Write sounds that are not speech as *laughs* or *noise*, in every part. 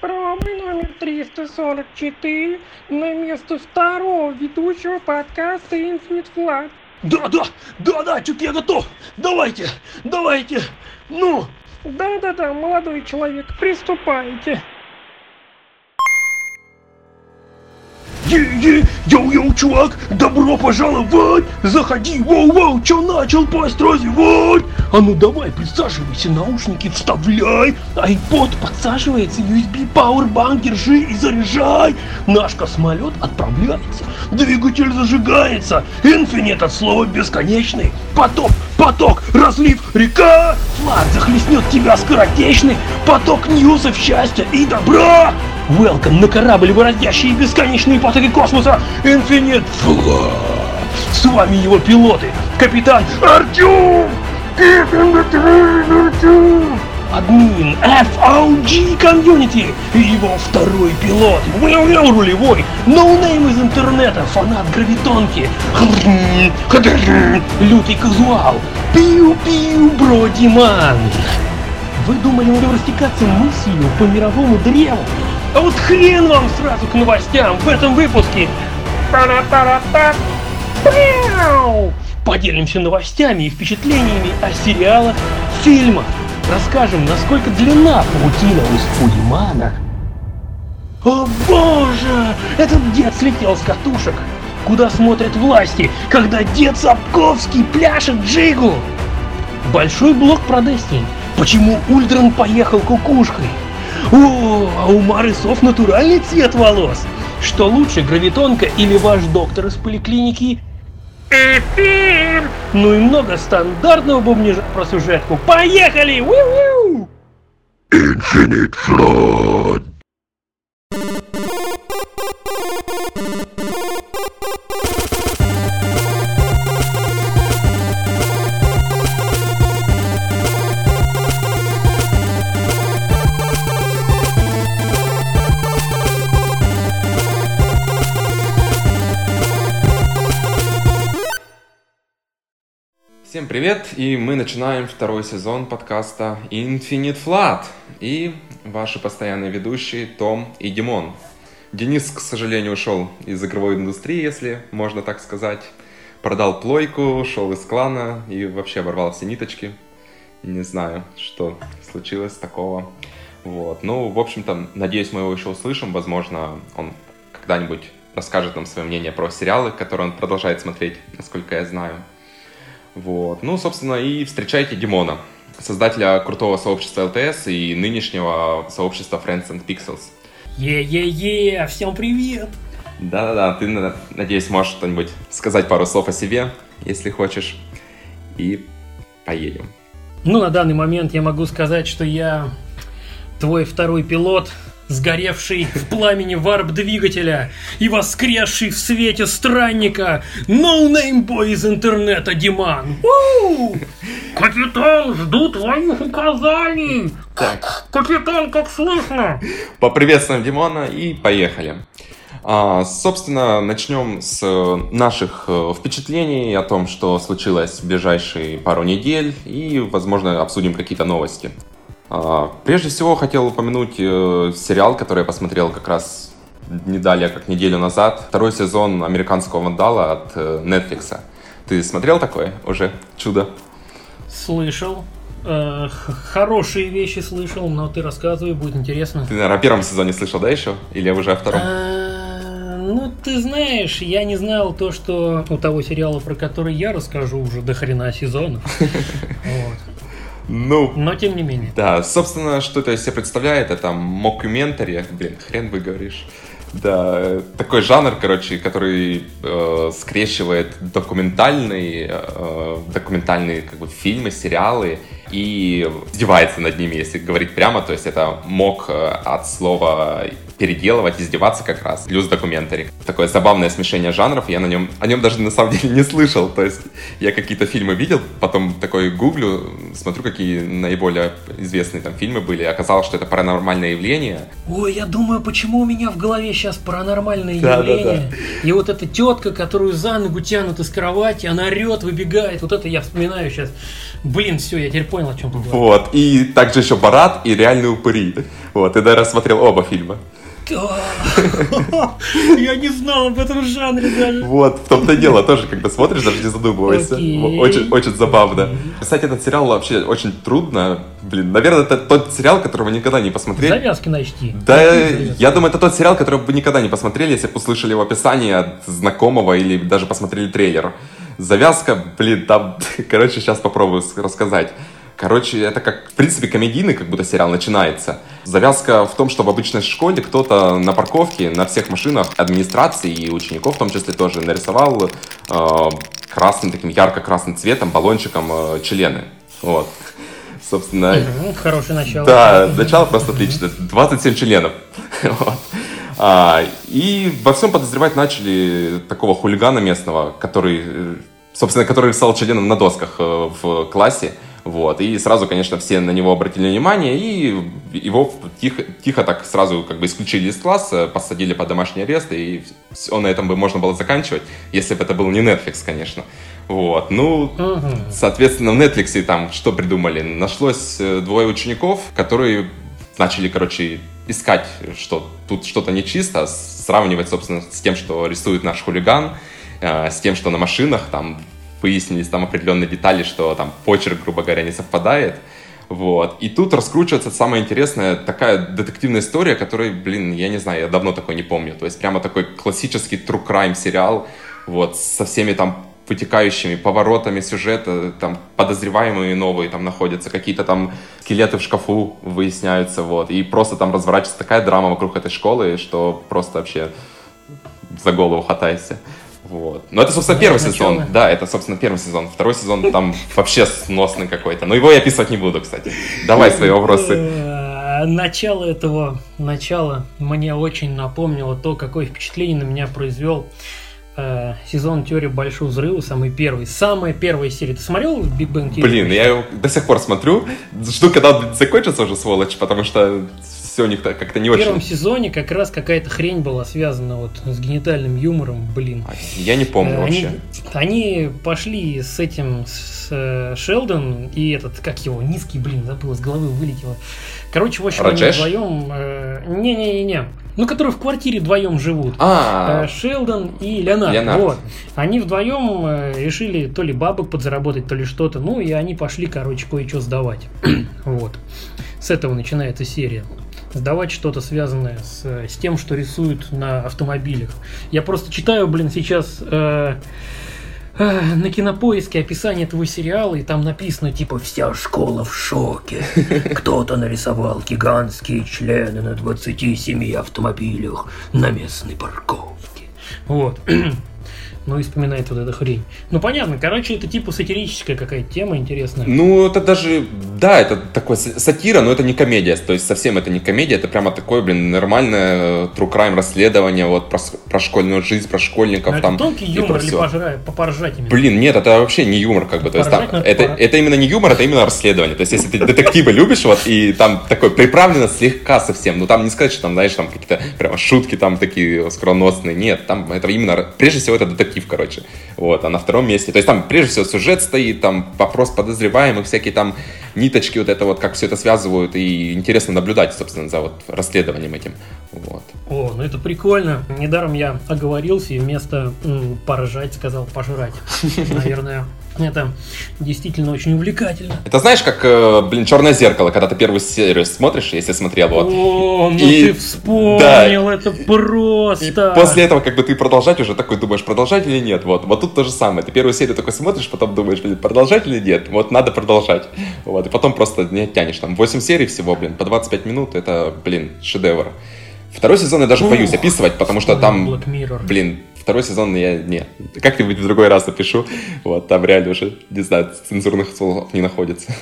Пробы номер 344 на место второго ведущего подкаста Infinite Flood. Да, да, да, да, что-то я готов. Давайте, давайте. Ну, Да-да-да, молодой человек, приступайте. Е-е, йоу-йоу, чувак, добро пожаловать! Заходи, воу-воу, чё начал пасть разевать? А ну давай, присаживайся, наушники вставляй, iPod подсаживается, USB пауэрбанк держи и заряжай. Наш космолет отправляется, двигатель зажигается, infinite от слова бесконечный, поток, поток, разлив, река, flood захлестнет тебя скоротечный, поток news ов счастья и добра. Welcome на корабль, бороздящий бесконечные потоки космоса Infinite Flood. С вами его пилоты, капитан Артем! Админ FOG Community и его второй пилот, рулевой, noname из интернета, фанат гравитонки, лютый казуал, пиу-пиу Бродиман. Вы думали, мы растекаться мыслью по мировому древу? А вот хрен вам сразу к новостям в этом выпуске. Поделимся новостями и впечатлениями о сериалах, фильмах. Расскажем, насколько длина паутина у Спудимана. О боже! Этот дед слетел с катушек. Куда смотрят власти, когда дед Сапковский пляшет джигу? Большой блок про Destiny. Почему Ульдран поехал кукушкой? О, а у Мары Сов натуральный цвет волос. Что лучше, гравитонка или ваш доктор из поликлиники? Эфир! Ну и много стандартного бубнижа про сюжетку. Поехали! Уу-уу! Infinite привет, и мы начинаем второй сезон подкаста Infinite Flood. И ваши постоянные ведущие Том и Димон. Денис, к сожалению, ушел из игровой индустрии, если можно так сказать. Продал плойку, ушел из клана и вообще оборвал все ниточки. Не знаю, что случилось такого. Вот. Ну, в общем-то, надеюсь, мы его еще услышим. Возможно, он когда-нибудь расскажет нам свое мнение про сериалы, которые он продолжает смотреть, насколько я знаю. Вот. Ну, собственно, и встречайте Димона, создателя крутого сообщества LTS и нынешнего сообщества Friends and Pixels. Е-е-е, всем привет! Да-да-да, ты, на- надеюсь, можешь что-нибудь сказать пару слов о себе, если хочешь. И поедем. Ну, на данный момент я могу сказать, что я твой второй пилот, сгоревший в пламени варп-двигателя и воскресший в свете странника, ноунейм-бой из интернета Диман. Капитан, жду твоих указаний! Так, Капитан, как слышно? поприветствуем Димона и поехали. А, собственно, начнем с э, наших э, впечатлений о том, что случилось в ближайшие пару недель, и, возможно, обсудим какие-то новости. А, прежде всего, хотел упомянуть э, сериал, который я посмотрел как раз не далее, как неделю назад. Второй сезон «Американского вандала» от э, Netflix. Ты смотрел такое уже? Чудо. Слышал. Э, хорошие вещи слышал, но ты рассказывай, будет интересно. Ты, наверное, о первом сезоне слышал, да, еще? Или уже о втором? Ну, ты знаешь, я не знал то, что у того сериала, про который я расскажу, уже до хрена сезонов. *laughs* Вот. Ну, Но тем не менее. Да, собственно, что это из себя представляет, это мокюментари, блин, хрен вы говоришь. Да, такой жанр, короче, который э, скрещивает документальные, э, документальные как бы фильмы, сериалы и издевается над ними, если говорить прямо, то есть это мог э, от слова переделывать, издеваться как раз, плюс документари. такое забавное смешение жанров. Я на нем, о нем даже на самом деле не слышал. То есть я какие-то фильмы видел, потом такой гуглю, смотрю, какие наиболее известные там фильмы были. Оказалось, что это паранормальное явление. Ой, я думаю, почему у меня в голове сейчас паранормальное Да, да, явление. И вот эта тетка, которую за ногу тянут из кровати, она орет, выбегает. Вот это я вспоминаю сейчас. Блин, все, я теперь понял, о чем ты говоришь. Вот. И также еще Барат и Реальные упыри. Вот. И даже смотрел оба фильма. *laughs* Я не знал об этом жанре даже. Вот, в том-то и дело, тоже, когда смотришь, даже не. Вот, Очень, очень забавно. Кстати, этот сериал вообще очень трудно. Блин, наверное, это тот сериал, которого никогда не посмотреть. Завязки начти. Да, я думаю, это тот сериал, который бы никогда не посмотрели, если бы услышали его описание от знакомого или даже посмотрели трейлер. Завязка, блин, там, *laughs* короче, сейчас попробую рассказать. Короче, это как, в принципе, комедийный как будто сериал начинается. Завязка в том, что в обычной школе кто-то на парковке на всех машинах администрации и учеников в том числе тоже нарисовал э, красным, таким ярко-красным цветом, баллончиком э, члены. Вот. Собственно, Мгм, Хорошее начало. да, начало просто отлично. 27 членов. *laughs* Вот. А, и во всем подозревать начали такого хулигана местного, который, э, собственно, который рисовал членом на досках э, в классе. Вот. И сразу, конечно, все на него обратили внимание, и его тихо, тихо так сразу как бы исключили из класса, посадили под домашний арест, и все на этом бы можно было заканчивать, если бы это был не Netflix, конечно. Вот. Ну, Мгм. Соответственно, в Netflix там что придумали? Нашлось э, двое учеников, которые начали, короче, искать, что тут что-то нечисто, сравнивать, собственно, с тем, что рисует наш хулиган, э, с тем, что на машинах, там выяснились там определенные детали, что там почерк, грубо говоря, не совпадает. Вот. И тут раскручивается самое интересное, такая детективная история, которой, блин, я не знаю, я давно такой не помню. То есть прямо такой классический true crime сериал, вот, со всеми там вытекающими поворотами сюжета, там подозреваемые новые там находятся, какие-то там скелеты в шкафу выясняются, вот, и просто там разворачивается такая драма вокруг этой школы, что просто вообще за голову хватайся. Вот. Но это, собственно, первый начало. сезон. Да, это, собственно, первый сезон. Второй сезон там вообще сносный какой-то. Но его я описывать не буду, кстати. Давай свои вопросы. Э, Начало этого, начало мне очень напомнило то, какое впечатление на меня произвел э, сезон Теории Большого Взрыва, самый первый. Самая первая серия. Ты смотрел Биг Бен Теорию? Блин, я его до сих пор смотрю. Жду, когда он закончится уже, сволочь, потому что все у них так как-то не В первом очень... сезоне как раз какая-то хрень была связана вот с генитальным юмором, блин. А, Я не помню Э, вообще. Они, они пошли с этим, с э, Шелдон и этот, как его, низкий, блин, забыл, из головы вылетело. Короче, в общем, Раджеш? они вдвоем... э, Не-не-не-не. Ну, которые в квартире вдвоем живут. Э, А, Шелдон и Леонард. Леонард. Вот. Они вдвоем э, решили то ли бабок подзаработать, то ли что-то. Ну, и они пошли, короче, кое-что сдавать. *clears throat* вот. С этого начинается серия. Сдавать что-то связанное с, э, с тем, что рисуют на автомобилях. Я просто читаю, блин, сейчас э, э, на кинопоиске описание этого сериала, и там написано типа «Вся школа в шоке. *laughs* Кто-то нарисовал гигантские члены на 27 автомобилях на местной парковке». Вот. *clears throat* Ну и вспоминает вот эта хрень. Ну понятно, короче, это типа сатирическая какая-то тема интересная. Ну, это даже, да, это такой сатира, но это не комедия, то есть совсем это не комедия, это прямо такое, блин, нормальное э, true crime расследование, вот про, про школьную жизнь, про школьников Ну, это там. тонкий и про юмор или всё. пожра- попоржать именно? Блин, нет, это вообще не юмор, как бы. То есть там, это, это именно не юмор, это именно расследование. То есть, если ты детективы любишь, вот, и там такой приправлено слегка совсем, ну там не сказать, что там, знаешь, там какие-то прямо шутки там такие скромностные. Нет, там это именно, прежде всего, это детектив, короче. Вот, а на втором месте. То есть там прежде всего сюжет стоит, там вопрос подозреваемых, всякие там ниточки, вот это вот, как все это связывают, и интересно наблюдать, собственно, за вот расследованием этим. Вот. О, ну это прикольно. Недаром я оговорился и вместо м, поржать сказал пожрать. *laughs* Наверное, это действительно очень увлекательно. Это знаешь, как, э, блин, черное зеркало, когда ты первую серию смотришь, если смотрел, вот. О, ну И- ты вспомнил, это И просто. после этого, как бы ты продолжать уже такой думаешь, продолжать или нет. Вот, вот тут то же самое. Ты первую серию такой смотришь, потом думаешь, блин, продолжать или нет. Вот надо продолжать. Вот, и потом просто не тянешь. Там 8 серий всего, блин, по 25 минут. Это, блин, шедевр. Второй сезон я даже Ух. боюсь описывать, потому что там, блин, второй сезон я не. Как-нибудь в другой раз напишу. Вот, там реально уже, не знаю, цензурных слов не находится.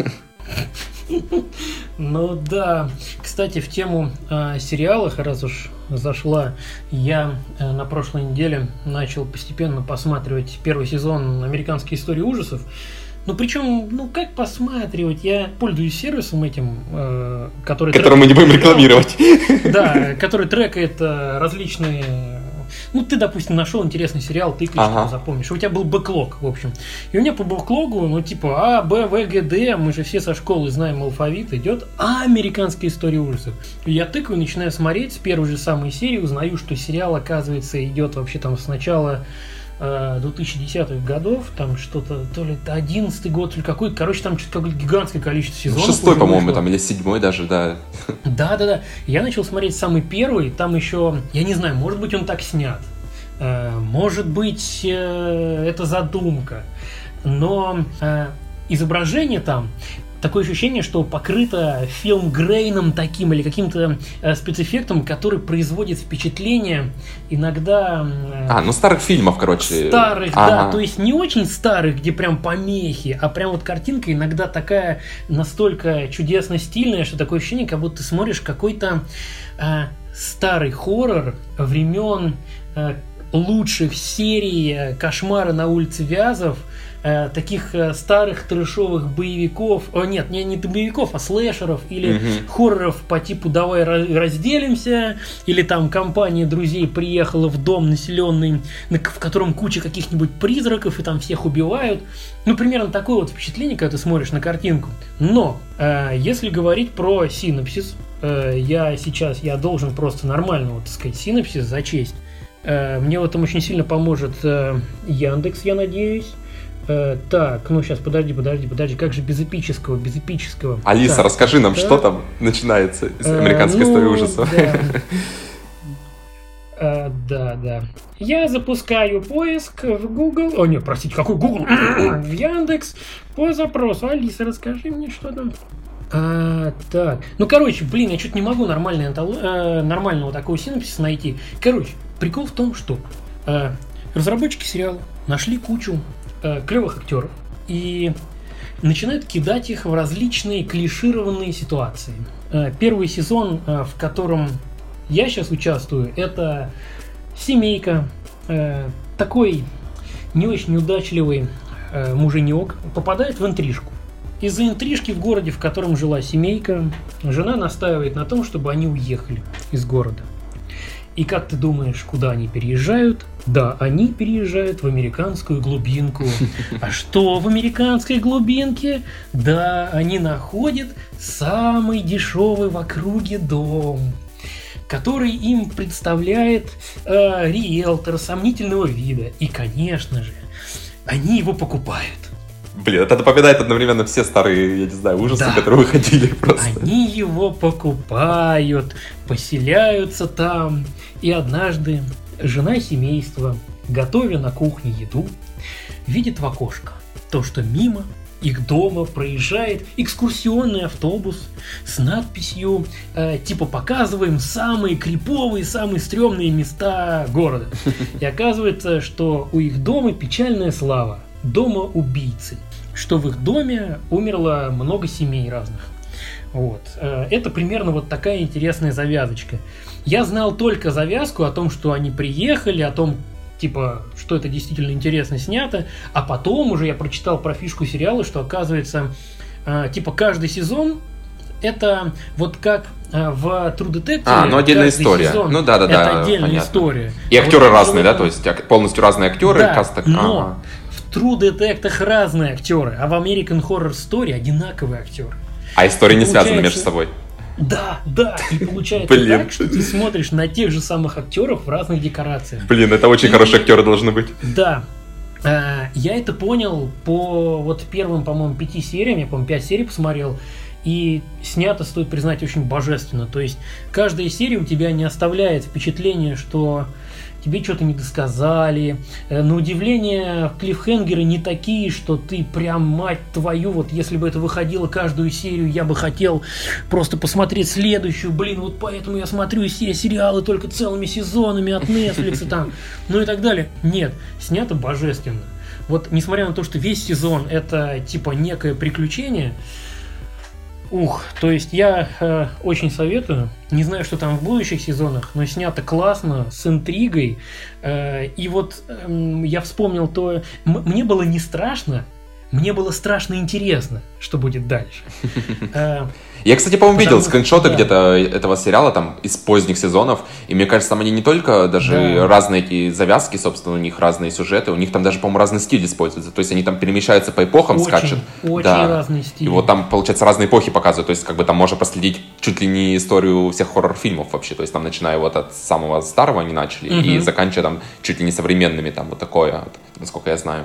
Ну да. Кстати, в тему э, сериалах, раз уж зашла. Я э, на прошлой неделе начал постепенно посматривать первый сезон «Американской истории ужасов». Ну, причем, ну, как посматривать? Я пользуюсь сервисом этим, э, который... Который мы не будем рекламировать. Да, который трекает э, различные ну, ты, допустим, нашел интересный сериал, ты ага. запомнишь. У тебя был бэклог, в общем. И у меня по бэклогу, ну, типа А, Б, В, Г, Д, мы же все со школы знаем алфавит, идет а американская история ужасов. И я тыкаю, начинаю смотреть с первой же самой серии, узнаю, что сериал, оказывается, идет вообще там сначала 2010-х э, годов, там что-то, то ли 11 год, или какой, короче, там что-то какое-то гигантское количество сезонов. Шестой, по-моему, там, или седьмой даже, да. Да, да, да. Я начал смотреть самый первый, там еще, я не знаю, может быть, он так снят, э, может быть, э, это задумка, но изображение там такое ощущение, что покрыто фильм Грейном таким или каким-то э, спецэффектом, который производит впечатление иногда... Э, а, ну старых фильмов, короче. Старых, ага. да, то есть не очень старых, где прям помехи, а прям вот картинка иногда такая настолько чудесно стильная, что такое ощущение, как будто ты смотришь какой-то э, старый хоррор времен э, лучших серий э, «Кошмары на улице Вязов», э, таких э, старых трэшовых боевиков, о, нет, не, не боевиков, а слэшеров или угу. хорроров по типу «давай разделимся», или там компания друзей приехала в дом населенный, в котором куча каких-нибудь призраков, и там всех убивают. Ну, примерно такое вот впечатление, когда ты смотришь на картинку. Но, э, если говорить про синапсис, э, я сейчас, я должен просто нормально, вот, так сказать, синапсис зачесть. Э, мне в этом очень сильно поможет Яндекс, я надеюсь. Э, так, ну сейчас, подожди, подожди, подожди, как же без эпического, без эпического. Алиса, так, расскажи нам, так. что там начинается из э, американской ну, истории ужасов. Да. А, *laughs* да, да. Я запускаю поиск в Google. О, нет, простите, какой Google? *clears throat* в Яндекс по запросу. Алиса, расскажи мне, что там. А, так. Ну, короче, блин, я что-то не могу нормально, э, нормального такого синопсиса найти. Короче, прикол в том, что э, разработчики сериала нашли кучу э, клевых актеров и начинают кидать их в различные клишированные ситуации. Э, первый сезон, э, в котором я сейчас участвую, это семейка, такой не очень удачливый муженек попадает в интрижку. Из-за интрижки в городе, в котором жила семейка, жена настаивает на том, чтобы они уехали из города. И как ты думаешь, куда они переезжают? Да, они переезжают в американскую глубинку. А что в американской глубинке? Да, они находят самый дешевый в округе дом который им представляет э, риэлтор сомнительного вида. И, конечно же, они его покупают. Блин, это напоминает одновременно все старые, я не знаю, ужасы, да. которые выходили просто. Они его покупают, поселяются там, и однажды жена семейства, готовя на кухне еду, видит в окошко то, что мимо их дома проезжает экскурсионный автобус с надписью э, типа показываем самые криповые, самые стрёмные места города. *laughs* И оказывается, что у их дома печальная слава. Дома убийцы. Что в их доме умерло много семей разных. Вот. Э, это примерно вот такая интересная завязочка. Я знал только завязку о том, что они приехали, о том, типа, что это действительно интересно снято, а потом уже я прочитал про фишку сериала, что оказывается, э, типа, каждый сезон это вот как э, в True Detective. А, ну отдельная история. Сезон, ну да, да, да. Это отдельная понятно. история. И актеры вот разные, да, то есть полностью разные актеры, да, каст так. Но ага. в True Detective разные актеры, а в American Horror Story одинаковые актеры. А истории не связаны между собой. Да, да, и получается Блин. так, что ты смотришь на тех же самых актеров в разных декорациях. Блин, это очень и... хорошие актеры должны быть. Да. А, я это понял по вот первым, по-моему, пяти сериям, я, по-моему, пять серий посмотрел, и снято, стоит признать, очень божественно. То есть каждая серия у тебя не оставляет впечатления, что тебе что-то не досказали. Э, на удивление, клиффхенгеры не такие, что ты прям, мать твою, вот если бы это выходило каждую серию, я бы хотел просто посмотреть следующую, блин, вот поэтому я смотрю все сериалы только целыми сезонами от Netflix там, *laughs* ну и так далее. Нет, снято божественно. Вот несмотря на то, что весь сезон это типа некое приключение, Ух, то есть я э, очень советую. Не знаю, что там в будущих сезонах, но снято классно, с интригой. Э, и вот э, я вспомнил то, мне было не страшно, мне было страшно интересно, что будет дальше. *laughs* Э, я, кстати, по-моему, видел скриншоты да. где-то этого сериала там из поздних сезонов, и мне кажется, там они не только даже да. разные эти завязки, собственно, у них разные сюжеты, у них там даже, по-моему, разный стиль используется, то есть они там перемещаются по эпохам, очень, скачут. Очень да. разный стиль. И вот там, получается, разные эпохи показывают, то есть как бы там можно проследить чуть ли не историю всех хоррор-фильмов вообще, то есть там начиная вот от самого старого они начали, угу. и заканчивая там чуть ли не современными, там вот такое, насколько я знаю.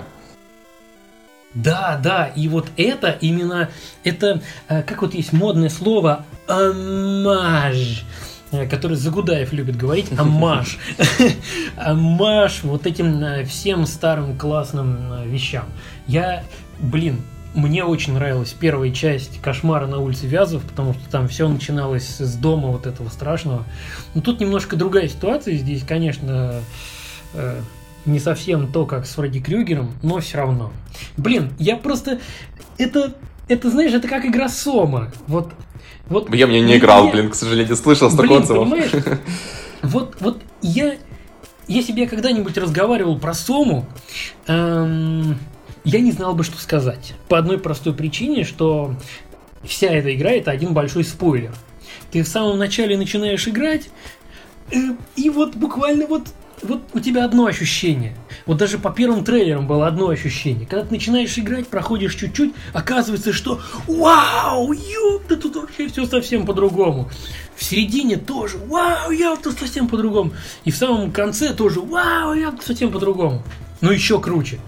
Да, да, и вот это именно, это, э, как вот есть модное слово, амаж, э, который Загудаев любит говорить, амаш. *laughs* Амаш вот этим э, всем старым классным вещам. Я, блин, мне очень нравилась первая часть «Кошмара на улице Вязов», потому что там все начиналось с дома вот этого страшного. Но тут немножко другая ситуация. Здесь, конечно, не совсем то, как с Фредди Крюгером, но все равно. Блин, я просто... Это, это знаешь, это как игра Сома. Вот, вот, я мне не играл, я... блин, к сожалению, слышал столько блин, понимаешь? *laughs* Вот, вот я... Если бы я когда-нибудь разговаривал про Сому, эм, я не знал бы, что сказать. По одной простой причине, что вся эта игра это один большой спойлер. Ты в самом начале начинаешь играть, э, и вот буквально вот вот у тебя одно ощущение. Вот даже по первым трейлерам было одно ощущение. Когда ты начинаешь играть, проходишь чуть-чуть, оказывается, что вау, ёпта, тут вообще все совсем по-другому. В середине тоже вау, ёпта, совсем по-другому. И в самом конце тоже вау, ёпта, совсем по-другому. Но еще круче.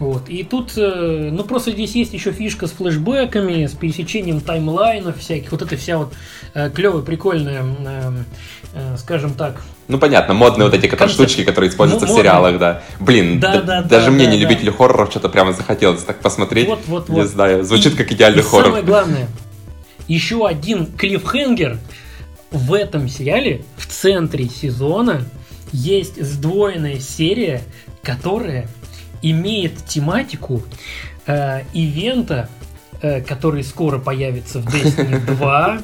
Вот. И тут, э, ну просто здесь есть еще фишка с флешбеками, с пересечением таймлайнов всяких. Вот это вся вот э, клевая, прикольная, э, э, скажем так. Ну понятно, модные вот эти концепт. штучки, которые используются ну, в сериалах, да. Блин, да, да, даже да, мне, да, не да. любителю хорроров, что-то прямо захотелось так посмотреть. Вот, вот, вот. Не знаю, звучит и, как идеальный и хоррор. Самое главное, еще один клиффхенгер в этом сериале, в центре сезона, есть сдвоенная серия, которая имеет тематику э, ивента, э, который скоро появится в Destiny 2.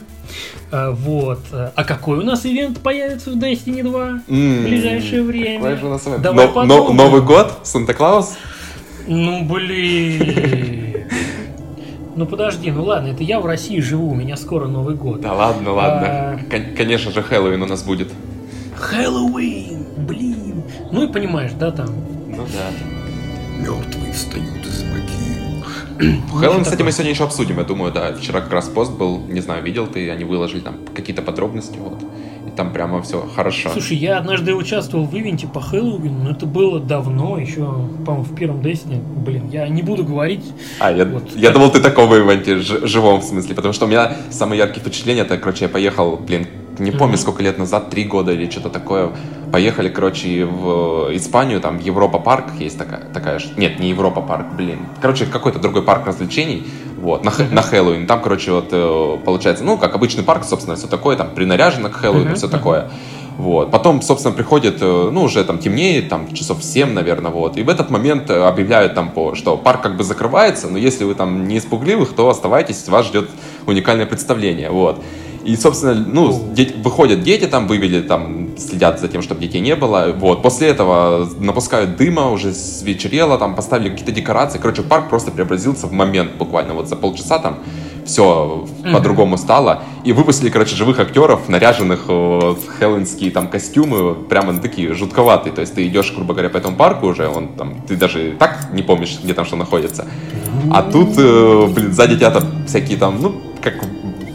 Э, вот. А какой у нас ивент появится в Destiny 2 mm, в ближайшее время? Какой же у нас Давай но, но, Новый год? Санта-Клаус? Ну, блин. Ну подожди, ну ладно, это я в России живу, у меня скоро Новый год. Да ладно, ладно. А... Конечно же, Хэллоуин у нас будет. Хэллоуин, блин. Ну и понимаешь, да, там. Ну да мертвые встают из могил. *clears throat* Хэллоуин, кстати, мы сегодня еще обсудим, я думаю, да. Вчера как раз пост был, не знаю, видел ты, они выложили там какие-то подробности, вот. И там прямо все хорошо. Слушай, я однажды участвовал в ивенте по Хэллоуину, но это было давно, еще, по-моему, в первом Destiny. Блин, я не буду говорить. А, я, вот, я думал, ты такого ивенте, живом в смысле, потому что у меня самые яркие впечатления, это, короче, я поехал, блин, не помню, mm-hmm. сколько лет назад, три года или что-то такое. Поехали, короче, в Испанию, там Европа парк есть такая, такая нет, не Европа парк, блин. Короче, какой-то другой парк развлечений, вот, на, на Хэллоуин. Там, короче, вот, э, получается, ну, как обычный парк, собственно, все такое, там, принаряжено к Хэллоуину, все такое. Вот. Потом, собственно, приходит, э, ну, уже там темнеет, там, часов 7, наверное, вот. И в этот момент э, объявляют там, по, что парк как бы закрывается, но если вы там не испугливых, то оставайтесь, вас ждет уникальное представление, вот. И, собственно, ну, дети, выходят дети там, вывели там, следят за тем, чтобы детей не было. Вот. После этого напускают дыма, уже свечерело, там поставили какие-то декорации. Короче, парк просто преобразился в момент буквально вот за полчаса там все mm-hmm. по-другому стало. И выпустили, короче, живых актеров, наряженных в хэллоуинские там костюмы, прямо такие жутковатые. То есть ты идешь, грубо говоря, по этому парку уже, он там, ты даже так не помнишь, где там что находится. А тут, э, блин, сзади тебя там всякие там, ну, как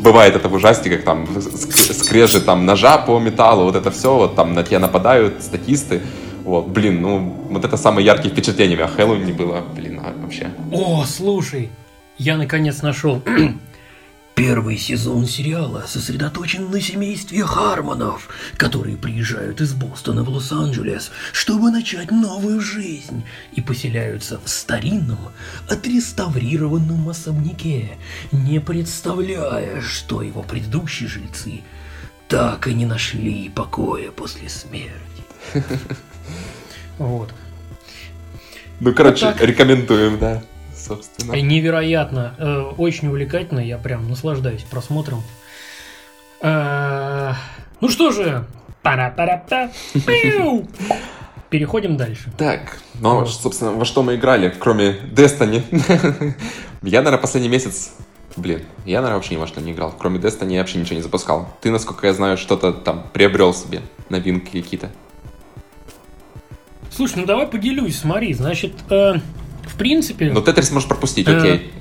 бывает это в ужастиках, там скрежет там ножа по металлу, вот это все, вот там на тебя нападают статисты. Вот, блин, ну, вот это самые яркие впечатления о Хэллоуине было, блин, а вообще. О, слушай, я наконец нашел Первый сезон сериала сосредоточен на семействе Хармонов, которые приезжают из Бостона в Лос-Анджелес, чтобы начать новую жизнь, и поселяются в старинном, отреставрированном особняке, не представляя, что его предыдущие жильцы так и не нашли покоя после смерти. *laughs* Вот. Ну, короче, рекомендуем, да. Собственно. Невероятно, э, очень увлекательно, я прям наслаждаюсь просмотром. Э, Ну что же, пиу. переходим дальше. Так, ну, собственно, во что мы играли, кроме Destiny? *laughs* я, наверное, последний месяц... Блин, я, наверное, вообще ни во что не играл. Кроме Destiny я вообще ничего не запускал. Ты, насколько я знаю, что-то там приобрел себе, новинки какие-то. Слушай, ну давай поделюсь, смотри, значит, э, в принципе... Ну, Тетрис можешь пропустить, Э, окей.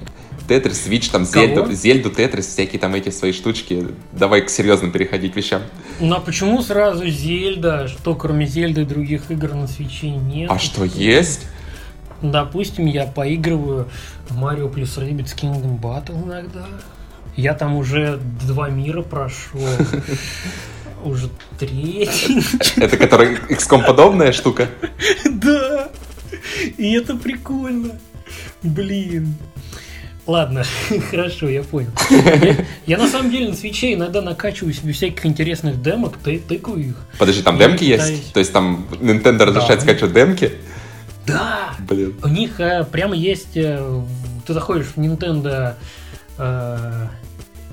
Тетрис, Свич, там? Зельду, Зельду, Тетрис, всякие там эти свои штучки. Давай к серьезным переходить вещам. Ну а почему сразу Зельда? Что кроме Зельды других игр на свече нет? А что, есть? Допустим, я поигрываю в Mario плюс Rabbids Kingdom Battle иногда. Я там уже два мира прошел. *laughs* Уже третий. Это который XCOM подобная штука? *laughs* Да. И это прикольно. Блин. Ладно, *laughs* хорошо, я понял. Я, я на самом деле на свече иногда накачиваю себе всяких интересных демок, ты, тыкаю их. Подожди, там демки пытаюсь- есть? То есть там Nintendo разрешает Да. скачивать демки? Да! Блин. У них э, прямо есть... э, ты заходишь в Nintendo э,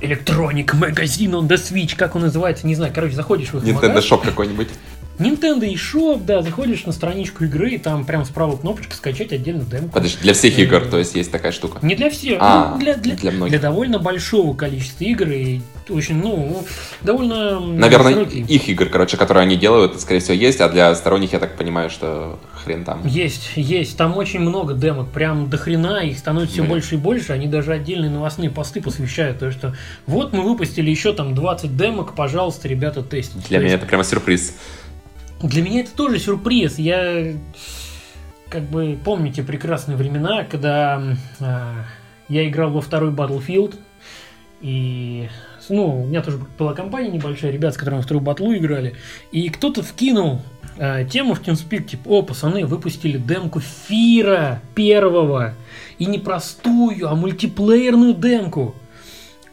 Electronic Magazine on the Switch, как он называется, не знаю. Короче, заходишь в их Nintendo магаз. Shop какой-нибудь. Nintendo eShop, да, заходишь на страничку игры, и там прям справа кнопочка скачать отдельно демку. Подожди, для всех игр, то есть есть такая штука. Не для всех, А, ну, для, для, для многих. для довольно большого количества игр и очень, ну, довольно... Наверное, широкий. их игр, короче, которые они делают, скорее всего, есть, а для сторонних, я так понимаю, что хрен там. Есть, есть. Там очень много демок, прям до хрена, их становится все Блин. больше и больше. Они даже отдельные новостные посты посвящают. То, что вот мы выпустили еще там 20 демок, пожалуйста, ребята, тестите. Для То меня есть это прямо сюрприз. Для меня это тоже сюрприз. Я как бы помните прекрасные времена, когда а, я играл во второй Battlefield, и ну, у меня тоже была компания небольшая, ребят, с которыми вторую батлу играли, и кто-то вкинул а, тему в TeamSpeak, типа, о, пацаны, выпустили демку Фира первого, и не простую, а мультиплеерную демку.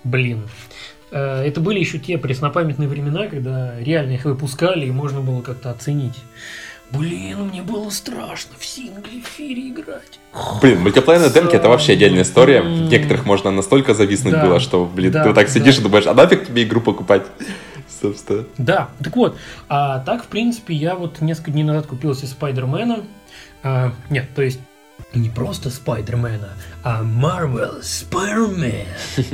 Блин, Э, Это были еще те преснопамятные времена, когда реально их выпускали и можно было как-то оценить. Блин, мне было страшно в сингле в Фире играть. Блин, мультиплеерные демки это вообще отдельная история. В некоторых можно настолько зависнуть Да. было, что, блин, Да, ты вот так сидишь да. и думаешь, а нафиг тебе игру покупать? *laughs* Собственно. Да, так вот, а так, в принципе, я вот несколько дней назад купил себе Спайдермена. А, нет, то есть не просто Спайдермена, а Marvel Spider-Man. *laughs*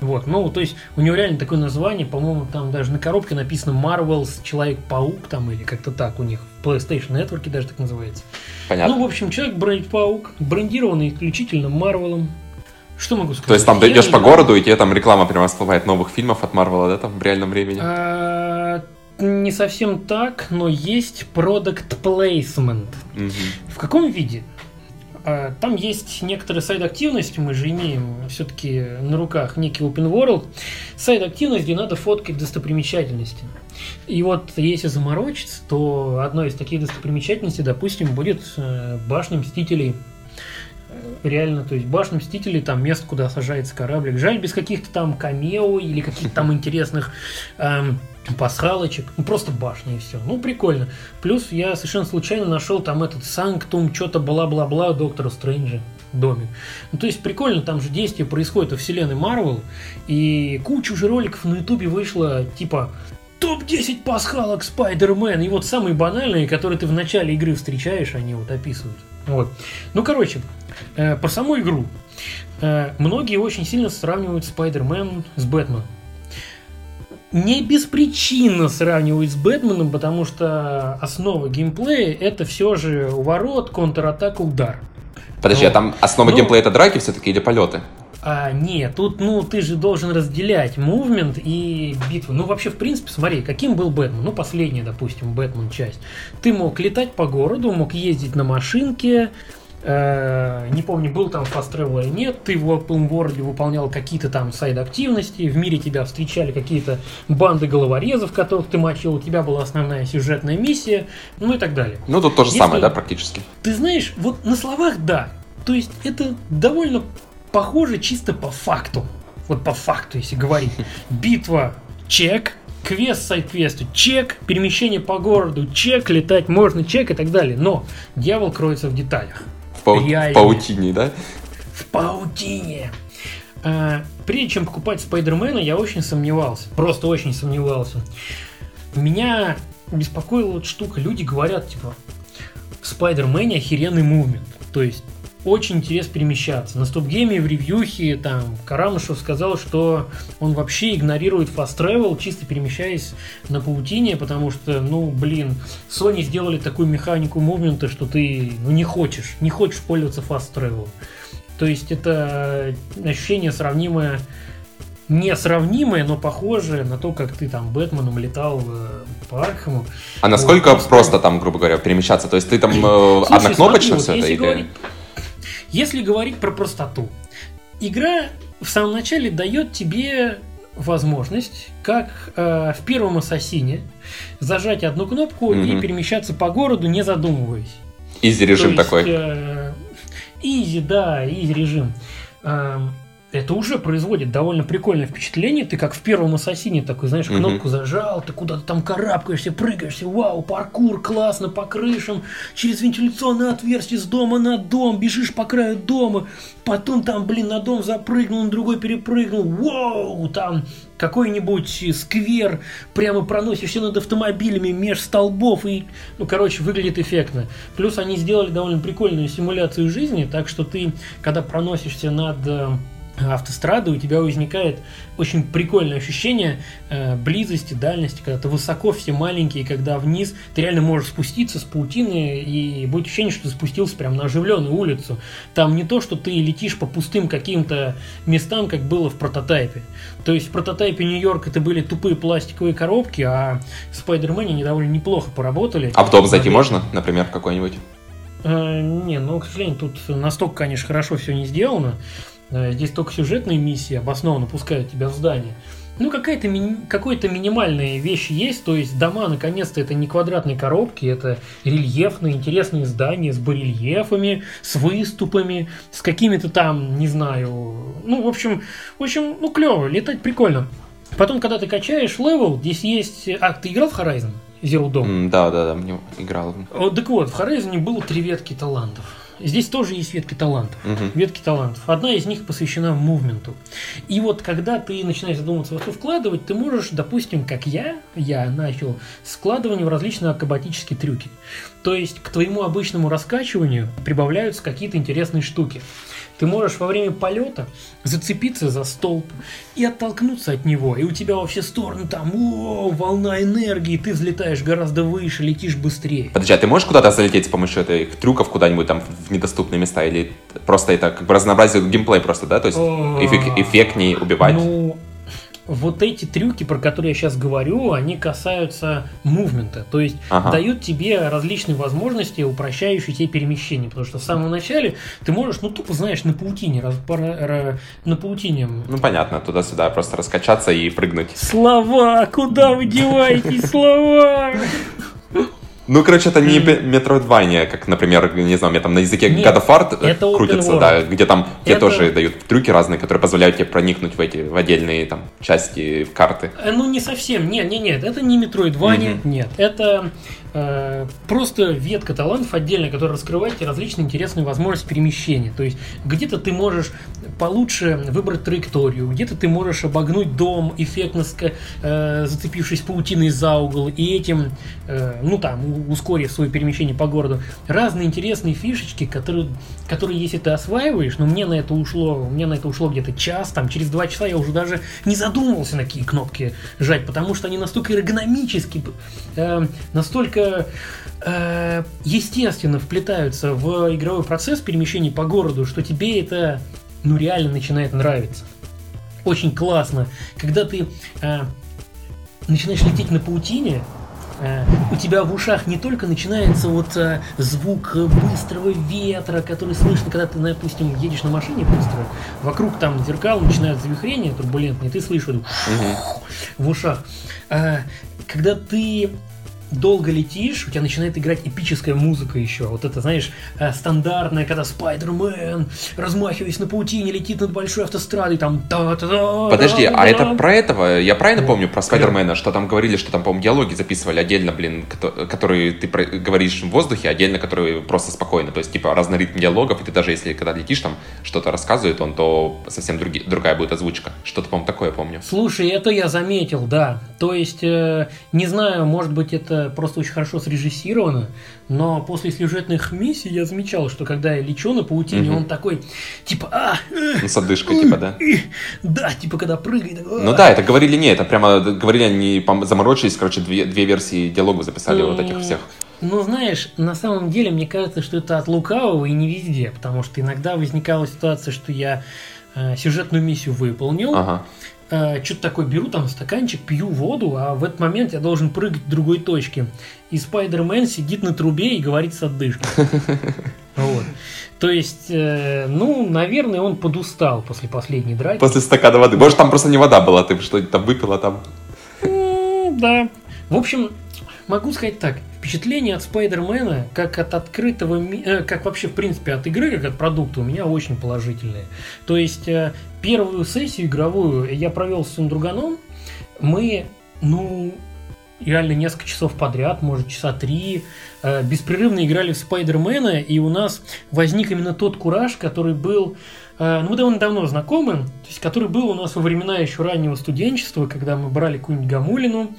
Вот, ну, то есть у него реально такое название, по-моему, там даже на коробке написано Marvel's Человек-паук, там, или как-то так у них в PlayStation Network даже так называется. Понятно. Ну, в общем, Человек-паук, брендированный исключительно Марвелом. Что могу сказать? То есть там ты идешь по городу, и тебе там реклама прямо всплывает новых фильмов от Марвела, да, там в реальном времени? А, Не совсем так, но есть product placement. В каком виде? А, Там есть некоторая сайт-активность, мы же имеем все-таки на руках некий open world. Сайт-активность, где надо фоткать достопримечательности. И вот если заморочиться, то одной из таких достопримечательностей, допустим, будет э, башня Мстителей. Э, Реально, то есть башня Мстителей, там место, куда сажается кораблик. Жаль, без каких-то там камео или каких-то там интересных эм, пасхалочек. Ну, просто башня и все. Ну, прикольно. Плюс я совершенно случайно нашел там этот Санктум, что-то бла-бла-бла Доктора Стрэнджа домик. Ну, то есть прикольно, там же действие происходит во вселенной Марвел, и куча уже роликов на ютубе вышло, типа топ-10 пасхалок Спайдермен, и вот самые банальные, которые ты в начале игры встречаешь, они вот описывают. Вот. Ну, короче, э, про саму игру. Э, многие очень сильно сравнивают Спайдермен с Бэтменом. Не беспричинно сравнивают с Бэтменом, потому что основа геймплея это все же уворот, контратака, удар. Подожди, Ну, а там основа ну- геймплея это драки все-таки или полеты? А, нет, тут, ну, ты же должен разделять мувмент и битву. Ну, вообще, в принципе, смотри, каким был Бэтмен? Ну, последняя, допустим, Бэтмен часть. Ты мог летать по городу, мог ездить на машинке, не помню, был там фаст travel или нет, ты в Open World выполнял какие-то там сайд-активности, в мире тебя встречали какие-то банды головорезов, которых ты мочил, у тебя была основная сюжетная миссия, ну и так далее. Ну, тут то же Если- самое, да, практически. Ты знаешь, вот на словах да. То есть это довольно похоже чисто по факту. Вот по факту, если говорить. *laughs* Битва, чек, квест сайт-квесту, чек, перемещение по городу, чек, летать можно, чек и так далее. Но дьявол кроется в деталях. В, пау- в паутине, да? в паутине. А, прежде чем покупать Спайдермена, я очень сомневался. Просто очень сомневался. Меня беспокоила вот штука. Люди говорят, типа, в Спайдермене охеренный мувмент. То есть очень интересно перемещаться. На стоп-гейме в ревьюхе там Карамышев сказал, что он вообще игнорирует fast travel, чисто перемещаясь на паутине, потому что, ну, блин, Sony сделали такую механику мувмента, что ты, ну, не хочешь, не хочешь пользоваться fast travel. То есть это ощущение сравнимое несравнимое, но похожее на то, как ты там Бэтменом летал э, по Аркхэму. А насколько Вот, просто там, грубо говоря, перемещаться? То есть ты там э, Слушай, однокнопочно смотри, все вот это? или- говорить, если говорить про простоту, игра в самом начале дает тебе возможность, как э, в первом ассасине, зажать одну кнопку и Мгм. перемещаться по городу, не задумываясь. Изи режим То есть, такой. э, Изи, да, изи режим. Эм, Это уже производит довольно прикольное впечатление. Ты как в первом ассасине такой, знаешь, кнопку зажал, ты куда-то там карабкаешься, прыгаешься, вау, паркур, классно, по крышам, через вентиляционное отверстие с дома на дом, бежишь по краю дома, потом там, блин, на дом запрыгнул, на другой перепрыгнул, вау, там какой-нибудь сквер, прямо проносишься над автомобилями меж столбов и, ну, короче, выглядит эффектно. Плюс они сделали довольно прикольную симуляцию жизни, так что ты, когда проносишься над автострадой, у тебя возникает очень прикольное ощущение э, близости, дальности, когда ты высоко, все маленькие, когда вниз ты реально можешь спуститься с паутины, и будет ощущение, что ты спустился прямо на оживленную улицу. Там не то, что ты летишь по пустым каким-то местам, как было в прототайпе. То есть в прототайпе Нью-Йорк это были тупые пластиковые коробки, а в Спайдермене они довольно неплохо поработали. А в дом зайти можно, например, какой-нибудь? Э, не, ну, к сожалению, тут настолько, конечно, хорошо все не сделано. Э, Здесь только сюжетные миссии обоснованно пускают тебя в здание. Ну, какая-то мини- какой-то минимальные вещи есть, то есть дома, наконец-то, это не квадратные коробки, это рельефные, интересные здания с барельефами, с выступами, с какими-то там, не знаю, ну, в общем, в общем, ну, клево, летать прикольно. Потом, когда ты качаешь level, здесь есть... А, ты играл в Horizon Zero Dawn? М, Да, да, да, мне играл. Вот, так вот, в Horizon было три ветки талантов. Здесь тоже есть ветки талантов. Мгм. Ветки талантов. Одна из них посвящена movement у. И вот когда ты начинаешь задумываться, во что вкладывать, ты можешь, допустим, как я, я начал складывание в различные акробатические трюки. То есть к твоему обычному раскачиванию прибавляются какие-то интересные штуки. Ты можешь во время полета зацепиться за столб и оттолкнуться от него, и у тебя во все стороны там о, волна энергии, ты взлетаешь гораздо выше, летишь быстрее. Подожди, а ты можешь куда-то залететь с помощью этих трюков куда-нибудь там в недоступные места? Или просто это как бы разнообразие геймплей просто, да? То есть эффектнее убивать? Ну, вот эти трюки, про которые я сейчас говорю, они касаются мувмента, то есть Ага. дают тебе различные возможности, упрощающие тебе перемещение, потому что в самом начале ты можешь, ну тупо знаешь, на паутине, раз- пара- ра- на паутине. Ну, понятно, туда-сюда просто раскачаться и прыгнуть. Слова, куда вы деваетесь, слова? Ну, короче, это не метроидвания, как, например, не знаю, у меня там на языке Нет, God of крутится, да, где там тебе Это- тоже дают трюки разные, которые позволяют тебе проникнуть в эти, в отдельные там части карты. Э, Ну, не совсем. Нет, нет, нет. Это не Metroidvania. Мгм. Нет. Это просто ветка талантов отдельная, которая раскрывает тебе различные интересные возможности перемещения. То есть где-то ты можешь получше выбрать траекторию, где-то ты можешь обогнуть дом, эффектно э, зацепившись паутиной за угол, и этим, э, ну там, ускорив свое перемещение по городу. Разные интересные фишечки, которые, которые если ты осваиваешь, но мне на это ушло, меня на это ушло где-то час, там через два часа я уже даже не задумывался, на какие кнопки жать, потому что они настолько эргономически, э, настолько э, естественно вплетаются в игровой процесс перемещения по городу, что тебе это ну реально начинает нравиться. Очень классно, когда ты э, начинаешь лететь на паутине, э, у тебя в ушах не только начинается вот э, звук быстрого ветра, который слышно, когда ты, допустим, едешь на машине быстро, вокруг там зеркал начинают завихрение турбулентные, ты слышишь вот в ушах. А, когда ты долго летишь, у тебя начинает играть эпическая музыка еще. Вот это, знаешь, э, стандартная, когда Спайдермен, размахиваясь на паутине, летит над большой автострадой, там та та та Подожди, а это про этого? Я правильно помню про Спайдермена, что там говорили, что там, по-моему, диалоги записывали отдельно, блин, кото- которые ты говоришь в воздухе, отдельно, которые просто спокойно. То есть, типа, разный ритм диалогов, и ты даже если когда летишь, там что-то рассказывает он, то совсем други- другая будет озвучка. Что-то, по-моему, такое помню. Слушай, это я заметил, да. То есть, э, не знаю, может быть, это просто очень хорошо срежиссировано, но после сюжетных миссий я замечал, что когда я лечу на паутине, он такой, типа, а, э, Ну, с отдышкой, типа, да. э, да, типа, когда прыгает. а». Ну да, это говорили не, это прямо говорили они, заморочились, короче, две, две версии диалогов записали вот этих всех. Ну, знаешь, на самом деле, мне кажется, что это от лукавого и не везде, потому что иногда возникала ситуация, что я э, сюжетную миссию выполнил, Ага. Что-то такое беру, там стаканчик, пью воду, а в этот момент я должен прыгать к другой точке. И Спайдермен сидит на трубе и говорит с отдышкой. *laughs* Вот. То есть, э, ну, наверное, он подустал после последней драки. После стакана воды. Может, там просто не вода была, ты что-нибудь там выпила там. Да. В общем, могу сказать так. Впечатление от Спайдермена, как от открытого, э, как вообще, в принципе, от игры, как от продукта, у меня очень положительное. То есть, э, первую сессию игровую я провел с своим друганом. Мы, ну, реально несколько часов подряд, может, часа три, э, беспрерывно играли в Спайдермена, и у нас возник именно тот кураж, который был ну, мы довольно давно знакомы, то есть, который был у нас во времена еще раннего студенчества, когда мы брали какую-нибудь гамулину,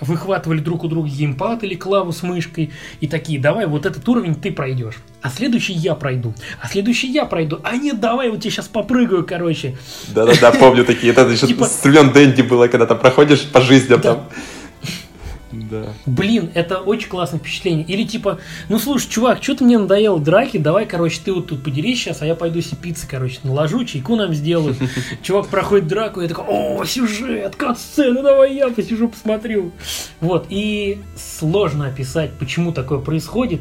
выхватывали друг у друга геймпад или клаву с мышкой и такие, давай, вот этот уровень ты пройдешь, а следующий я пройду, а следующий я пройду, а нет, давай, вот я сейчас попрыгаю, короче. Да-да-да, помню такие. Это еще Типа- с времен Дэнди было, когда там проходишь по жизням Да. там. Да. Блин, это очень классное впечатление. Или типа, ну слушай, чувак, что ты мне надоел драки, давай, короче, ты вот тут подерись сейчас, а я пойду себе пиццы, короче, наложу, чайку нам сделаю. *laughs* Чувак проходит драку, я такой, о, сюжет, кат-сцены, давай я посижу, посмотрю. Вот, и сложно описать, почему такое происходит.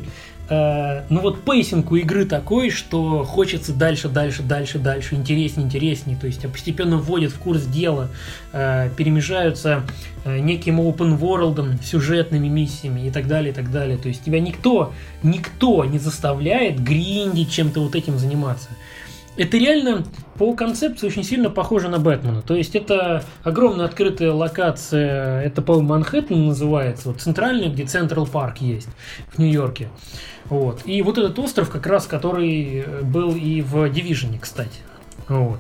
Э, ну вот pacing у игры такой, что хочется дальше, дальше, дальше, дальше, интереснее, интереснее. То есть тебя постепенно вводят в курс дела, э, перемежаются э, неким open world, сюжетными миссиями и так далее, и так далее. То есть тебя никто, никто не заставляет гриндить чем-то вот этим заниматься. Это реально по концепции очень сильно похоже на Бэтмена. То есть это огромная открытая локация, это, по-моему, Манхэттен называется, вот центральный, где Central Park есть в Нью-Йорке. Вот. И вот этот остров, как раз, который был и в Division, кстати. Вот.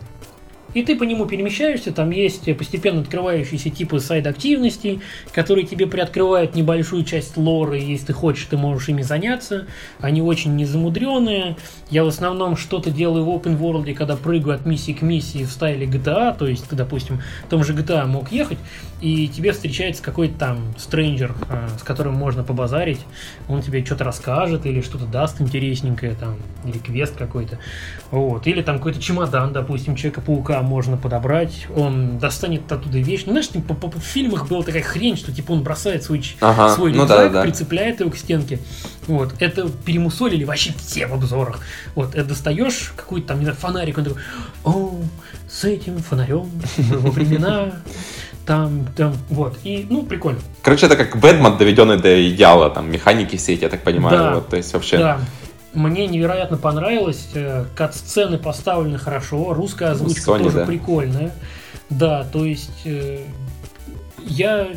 И ты по нему перемещаешься, там есть постепенно открывающиеся типы сайд-активностей, которые тебе приоткрывают небольшую часть лора, и если ты хочешь, ты можешь ими заняться. Они очень незамудренные. Я в основном что-то делаю в open world, когда прыгаю от миссии к миссии в стайле GTA, то есть ты, допустим, в том же GTA мог ехать, и тебе встречается какой-то там стрэнджер, а, с которым можно побазарить, он тебе что-то расскажет или что-то даст интересненькое там, или квест какой-то. Вот. Или там какой-то чемодан, допустим, Человека-паука можно подобрать, он достанет оттуда вещь. Ну, знаешь, типа, по- по- в фильмах была такая хрень, что типа он бросает свой, Ага, свой ну рюкзак, да-да-да. прицепляет его к стенке. Вот. Это перемусолили вообще все в обзорах. Вот. Это достаешь какой-то там, не знаю, фонарик, он такой, о, с этим фонарем во времена там, там, вот. И, ну, прикольно. Короче, это как Бэтмен, доведенный до идеала, там, механики все эти, я так понимаю. Да. Вот, то есть вообще... Да. Мне невероятно понравилось. э, Кат-сцены поставлены хорошо. Русская озвучка Sony, тоже да. прикольная. Да, то есть э, я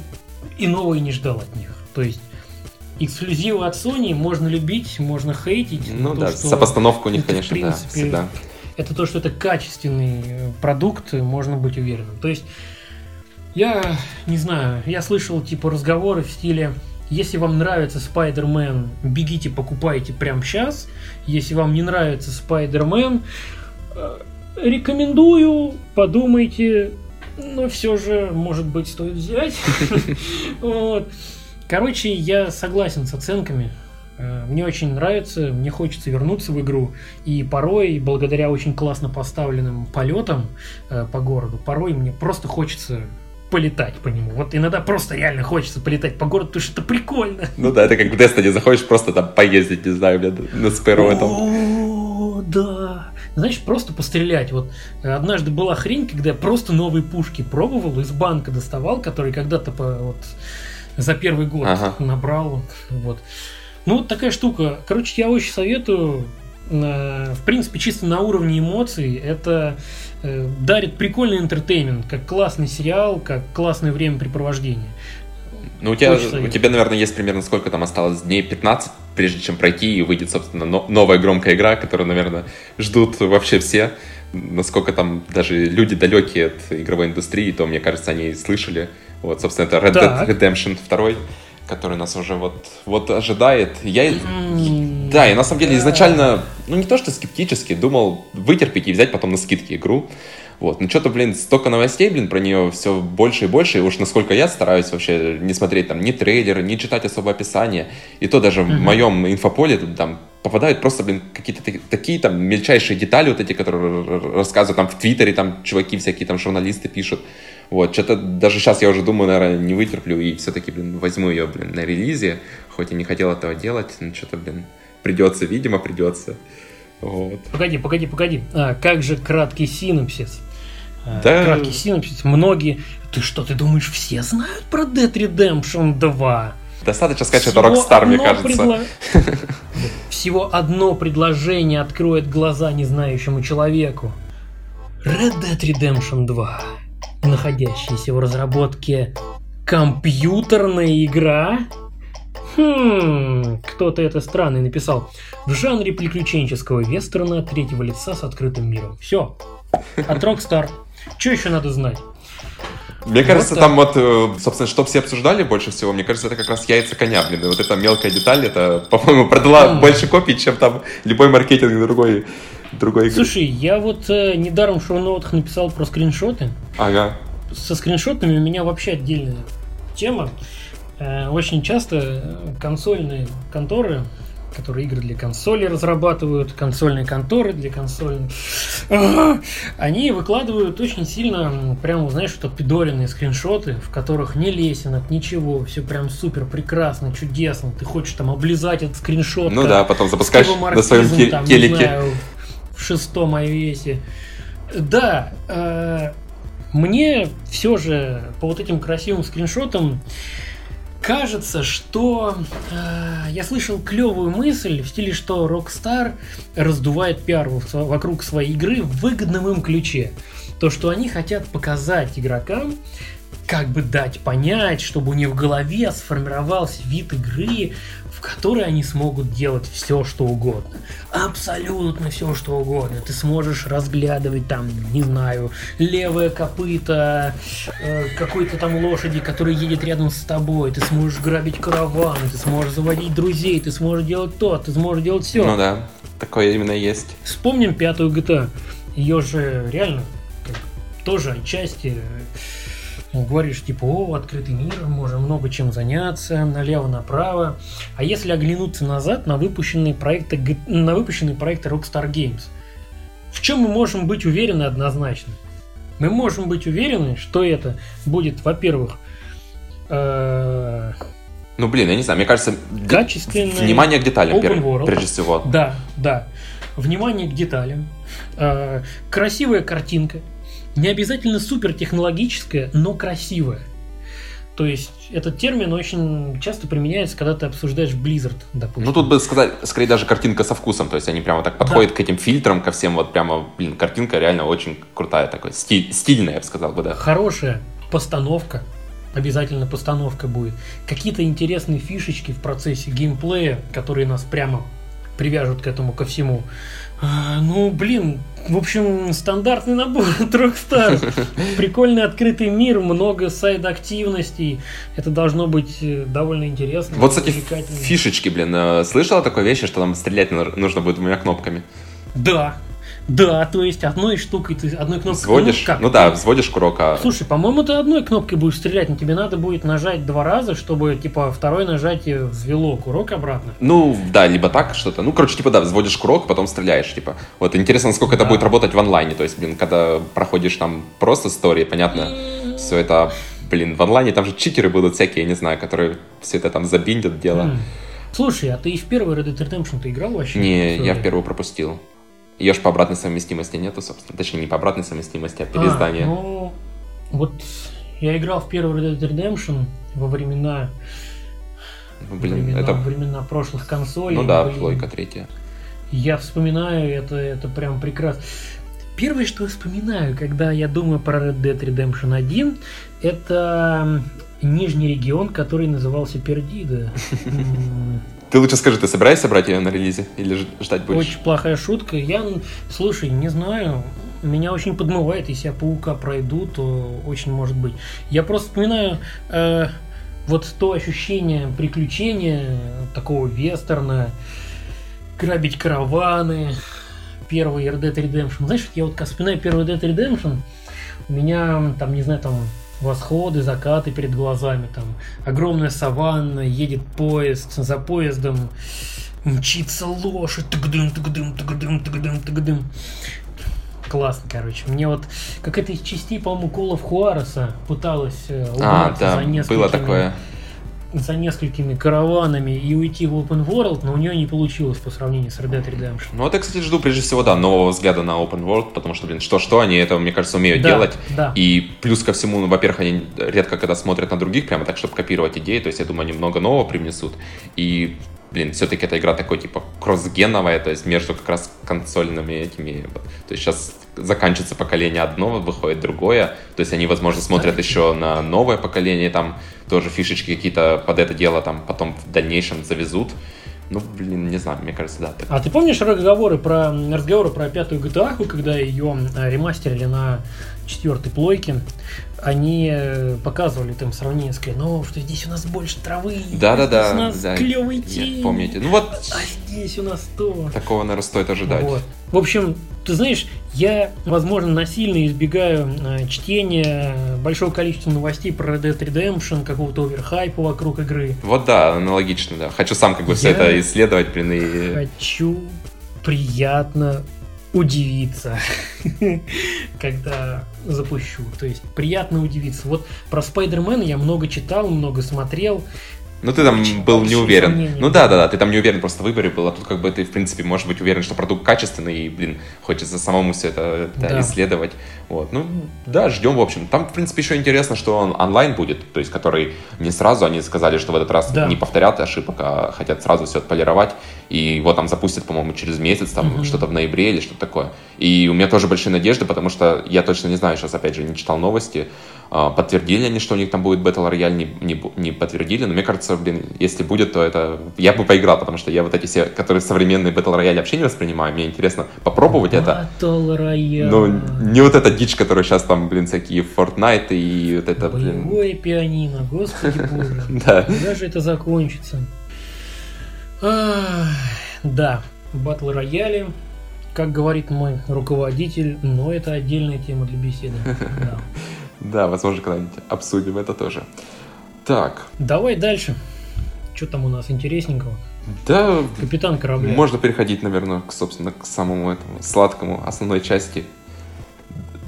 иного и не ждал от них. То есть эксклюзивы от Sony можно любить, можно хейтить. Ну То, да, что сопостановка у них, это, в конечно, да, принципе, всегда. Это то, что это качественный э, продукт, можно быть уверенным. То есть я не знаю, я слышал типа разговоры в стиле если вам нравится Спайдермен, бегите, покупайте прямо сейчас. Если вам не нравится Спайдермен, э, рекомендую, подумайте, но все же, может быть, стоит взять. *laughs* Вот. Короче, я согласен с оценками. Э, Мне очень нравится, мне хочется вернуться в игру. И порой, благодаря очень классно поставленным полетам э, по городу, порой мне просто хочется полетать по нему. Вот иногда просто реально хочется полетать по городу, потому что это прикольно. Ну да, это как в Destiny заходишь, просто там поездить, не знаю, блин, на Спэру этом. О, да. Знаешь, просто пострелять. Вот э, однажды была хрень, когда я просто новые пушки пробовал, из банка доставал, которые когда-то по, вот, за первый год Ага. набрал. Вот. Ну, вот такая штука. Короче, я очень советую. В принципе, чисто на уровне эмоций это э, дарит прикольный интертеймент, как классный сериал, как классное времяпрепровождение. Ну, у тебя, у тебя, наверное, есть примерно сколько там осталось? Дней 15, прежде чем пройти, и выйдет, собственно, но- новая громкая игра, которую, наверное, ждут вообще все. Насколько там даже люди далекие от игровой индустрии, то, мне кажется, они слышали. Вот, собственно, это Red. Dead Redemption 2, который нас уже вот, вот ожидает. Я, да, я на самом деле изначально, ну не то что скептически, думал вытерпеть и взять потом на скидки игру. Вот, ну что-то, блин, столько новостей, блин, про нее все больше и больше, и уж насколько я стараюсь вообще не смотреть там ни трейлеры, не читать особо описание, и то даже в Мгм. моем инфополе там попадают просто, блин, какие-то таки- такие там мельчайшие детали вот эти, которые рассказывают там в Твиттере, там чуваки всякие, там журналисты пишут. Вот, что-то даже сейчас я уже думаю, наверное, не вытерплю и все-таки, блин, возьму ее, блин, на релизе, хоть и не хотел этого делать, но что-то, блин, придется, видимо, придется. Вот. Погоди, погоди, погоди. А, как же краткий синопсис? А, Да. Краткий синопсис. Многие... Ты что, ты думаешь, все знают про Dead Redemption 2? Достаточно сказать, что это Rockstar, мне кажется. предло- *laughs* Всего одно предложение откроет глаза незнающему человеку. Red Dead Redemption 2, находящаяся в разработке компьютерная игра? Хм, кто-то это странный написал. В жанре приключенческого вестерна третьего лица с открытым миром. Все. От Rockstar. Что еще надо знать? Мне кажется, так. там вот, э, собственно, что все обсуждали больше всего, мне кажется, это как раз яйца коня, блин. Вот эта мелкая деталь, это, *laughs* по-моему, продала Мгм. больше копий, чем там любой маркетинг другой, другой игры. Слушай, я вот э, недаром в шоу-ноутах написал про скриншоты. Ага. со скриншотами у меня вообще отдельная тема. Э, Очень часто э, консольные конторы, которые игры для консоли разрабатывают, консольные конторы для консольных, они выкладывают очень сильно, прям, знаешь, вот отпидоренные скриншоты, в которых ни лесенок, ничего, все прям супер прекрасно, чудесно. Ты хочешь там облизать этот скриншот. Ну да, потом запускаешь на своем там, не телеке. знаю, шестом iOS. Да, э, мне все же по вот этим красивым скриншотам кажется, что э, я слышал клевую мысль в стиле, что Rockstar раздувает пиар вокруг своей игры в выгодном им ключе. То, что они хотят показать игрокам, как бы дать понять, чтобы у них в голове сформировался вид игры, которой они смогут делать все, что угодно. Абсолютно все, что угодно. Ты сможешь разглядывать там, не знаю, левое копыто э, какой-то там лошади, которая едет рядом с тобой. Ты сможешь грабить караван, ты сможешь заводить друзей, ты сможешь делать то, ты сможешь делать все. Ну да, такое именно есть. Вспомним пятую GTA. Ее же реально как, тоже отчасти говоришь, типа, о, открытый мир, можем много чем заняться, налево-направо. А если оглянуться назад на выпущенные проекты, на выпущенные проекты Rockstar Games, в чем мы можем быть уверены однозначно? Мы можем быть уверены, что это будет, во-первых, э, Ну блин, я не знаю, мне кажется, Качественный внимание к деталям, world. прежде всего. Да, да. Внимание к деталям. Э, красивая картинка. Не обязательно супер технологическая, но красивая. То есть этот термин очень часто применяется, когда ты обсуждаешь Blizzard, допустим. Ну тут бы сказать, скорее даже картинка со вкусом, то есть они прямо так подходят к этим фильтрам, ко всем вот прямо, блин, картинка реально очень крутая такой, стиль, стильная, я бы сказал бы, да. Хорошая постановка. Обязательно постановка будет. Какие-то интересные фишечки в процессе геймплея, которые нас прямо привяжут к этому ко всему. А, ну, блин, в общем, стандартный набор *laughs* от Rockstar. Прикольный открытый мир, много сайд-активностей. Это должно быть э, довольно интересно. Вот, кстати, фишечки, блин, э, слышала о такой вещи, что там стрелять нужно будет двумя кнопками? Да, да, то есть одной штукой ты одной кнопкой. Взводишь, как? ну да, взводишь курок, а... Слушай, по-моему, ты одной кнопкой будешь стрелять, но тебе надо будет нажать два раза, чтобы, типа, второе нажатие взвело курок обратно. Ну, да, либо так что-то. Ну, короче, типа, да, взводишь курок, потом стреляешь, типа. Вот, интересно, насколько это Да. будет работать в онлайне. То есть, блин, когда проходишь там просто истории, понятно, все это, блин, в онлайне там же читеры будут всякие, я не знаю, которые все это там забиндят дело. М. Слушай, а ты и в первый Red Dead Redemption ты играл вообще? Не, я в первую пропустил. Ее ж по обратной совместимости нету, собственно. Точнее, не по обратной совместимости, а переиздание. А, ну, вот я играл в первый Red Dead Redemption, во времена, Ну, блин, времена, это... времена прошлых консолей. Ну да, блин, плойка третья. Я вспоминаю, это, это прям прекрасно. Первое, что я вспоминаю, когда я думаю про Red Dead Redemption 1, это нижний регион, который назывался Пердида. *laughs* Ты лучше скажи, ты собираешься брать ее на релизе или ждать будешь? Очень плохая шутка. Я, слушай, не знаю, меня очень подмывает, если я паука пройду, то очень может быть. Я просто вспоминаю э, вот то ощущение приключения, такого вестерна, грабить караваны, первый Red Dead Redemption. Знаешь, я вот как вспоминаю первый Red Dead Redemption, у меня там, не знаю, там восходы, закаты перед глазами, там огромная саванна, едет поезд, за поездом мчится лошадь, тыгдым, тыгдым, тыгдым, тыгдым, тыгдым. Классно, короче. Мне вот какая-то из частей, по-моему, Колов Хуареса пыталась э, А, да, за несколькими, было такое. За несколькими караванами и уйти в open world, но у нее не получилось по сравнению с Red Dead Redemption. Ну вот я, кстати, жду прежде всего, да, нового взгляда на open world, потому что, блин, что-что, они это, мне кажется, умеют Да, делать. да. И плюс ко всему, ну, во-первых, они редко когда смотрят на других, прямо так, чтобы копировать идеи, то есть я думаю, они много нового привнесут. И, блин, все-таки эта игра такой, типа, кроссгеновая, то есть между как раз консольными этими... То есть сейчас заканчивается поколение одно, выходит другое, то есть они, возможно, смотрят еще на новое поколение, там тоже фишечки какие-то под это дело там потом в дальнейшем завезут. Ну, блин, не знаю, мне кажется, да. так. А ты помнишь разговоры про разговоры про пятую GTA, когда ее э, ремастерили на четвертой плойке? Они э, показывали там сравнение, сказали, ну, что здесь у нас больше травы, Да-да-да. здесь у нас да. клевый Нет, тень, Помните. Ну вот, а здесь у нас то. такого, наверное, стоит ожидать. Вот. В общем, ты знаешь, я, возможно, насильно избегаю э, чтения большого количества новостей про Red Dead Redemption, какого-то оверхайпа вокруг игры. Вот да, аналогично, да. Хочу сам как бы все Я- это исследовать, блин, и... Хочу приятно удивиться, *laughs* когда запущу. То есть приятно удивиться. Вот про Спайдермена я много читал, много смотрел. Ну ты там Очень был не уверен. сомнения. Ну да, да, да, ты там не уверен просто в выборе был, а тут как бы ты, в принципе, можешь быть уверен, что продукт качественный, и, блин, хочется самому все это, да, Да. исследовать. Вот, ну да, ждем, в общем. Там, в принципе, еще интересно, что он онлайн будет, то есть который не сразу, они сказали, что в этот раз Да. не повторят ошибок, а хотят сразу все отполировать, и его там запустят, по-моему, через месяц, там Мгм. что-то в ноябре или что-то такое. И у меня тоже большие надежды, потому что я точно не знаю, сейчас, опять же, не читал новости, подтвердили они, что у них там будет Battle Royale, не, не, не подтвердили, но мне кажется, блин, если будет, то это... Я бы поиграл, потому что я вот эти все, которые современные Battle Royale вообще не воспринимаю, мне интересно попробовать это. Battle Royale. Ну, не вот эта дичь, которая сейчас там, блин, всякие Fortnite и вот это, блин... Боевое пианино, господи боже. *laughs* Да. Когда же это закончится? Да, батл рояли, как говорит мой руководитель, но это отдельная тема для беседы. *laughs* Да. Да, возможно, когда-нибудь обсудим это тоже. Так, Давай дальше. Что там у нас интересненького? да, Капитан корабля. можно переходить, наверное, к, собственно, к самому этому сладкому основной части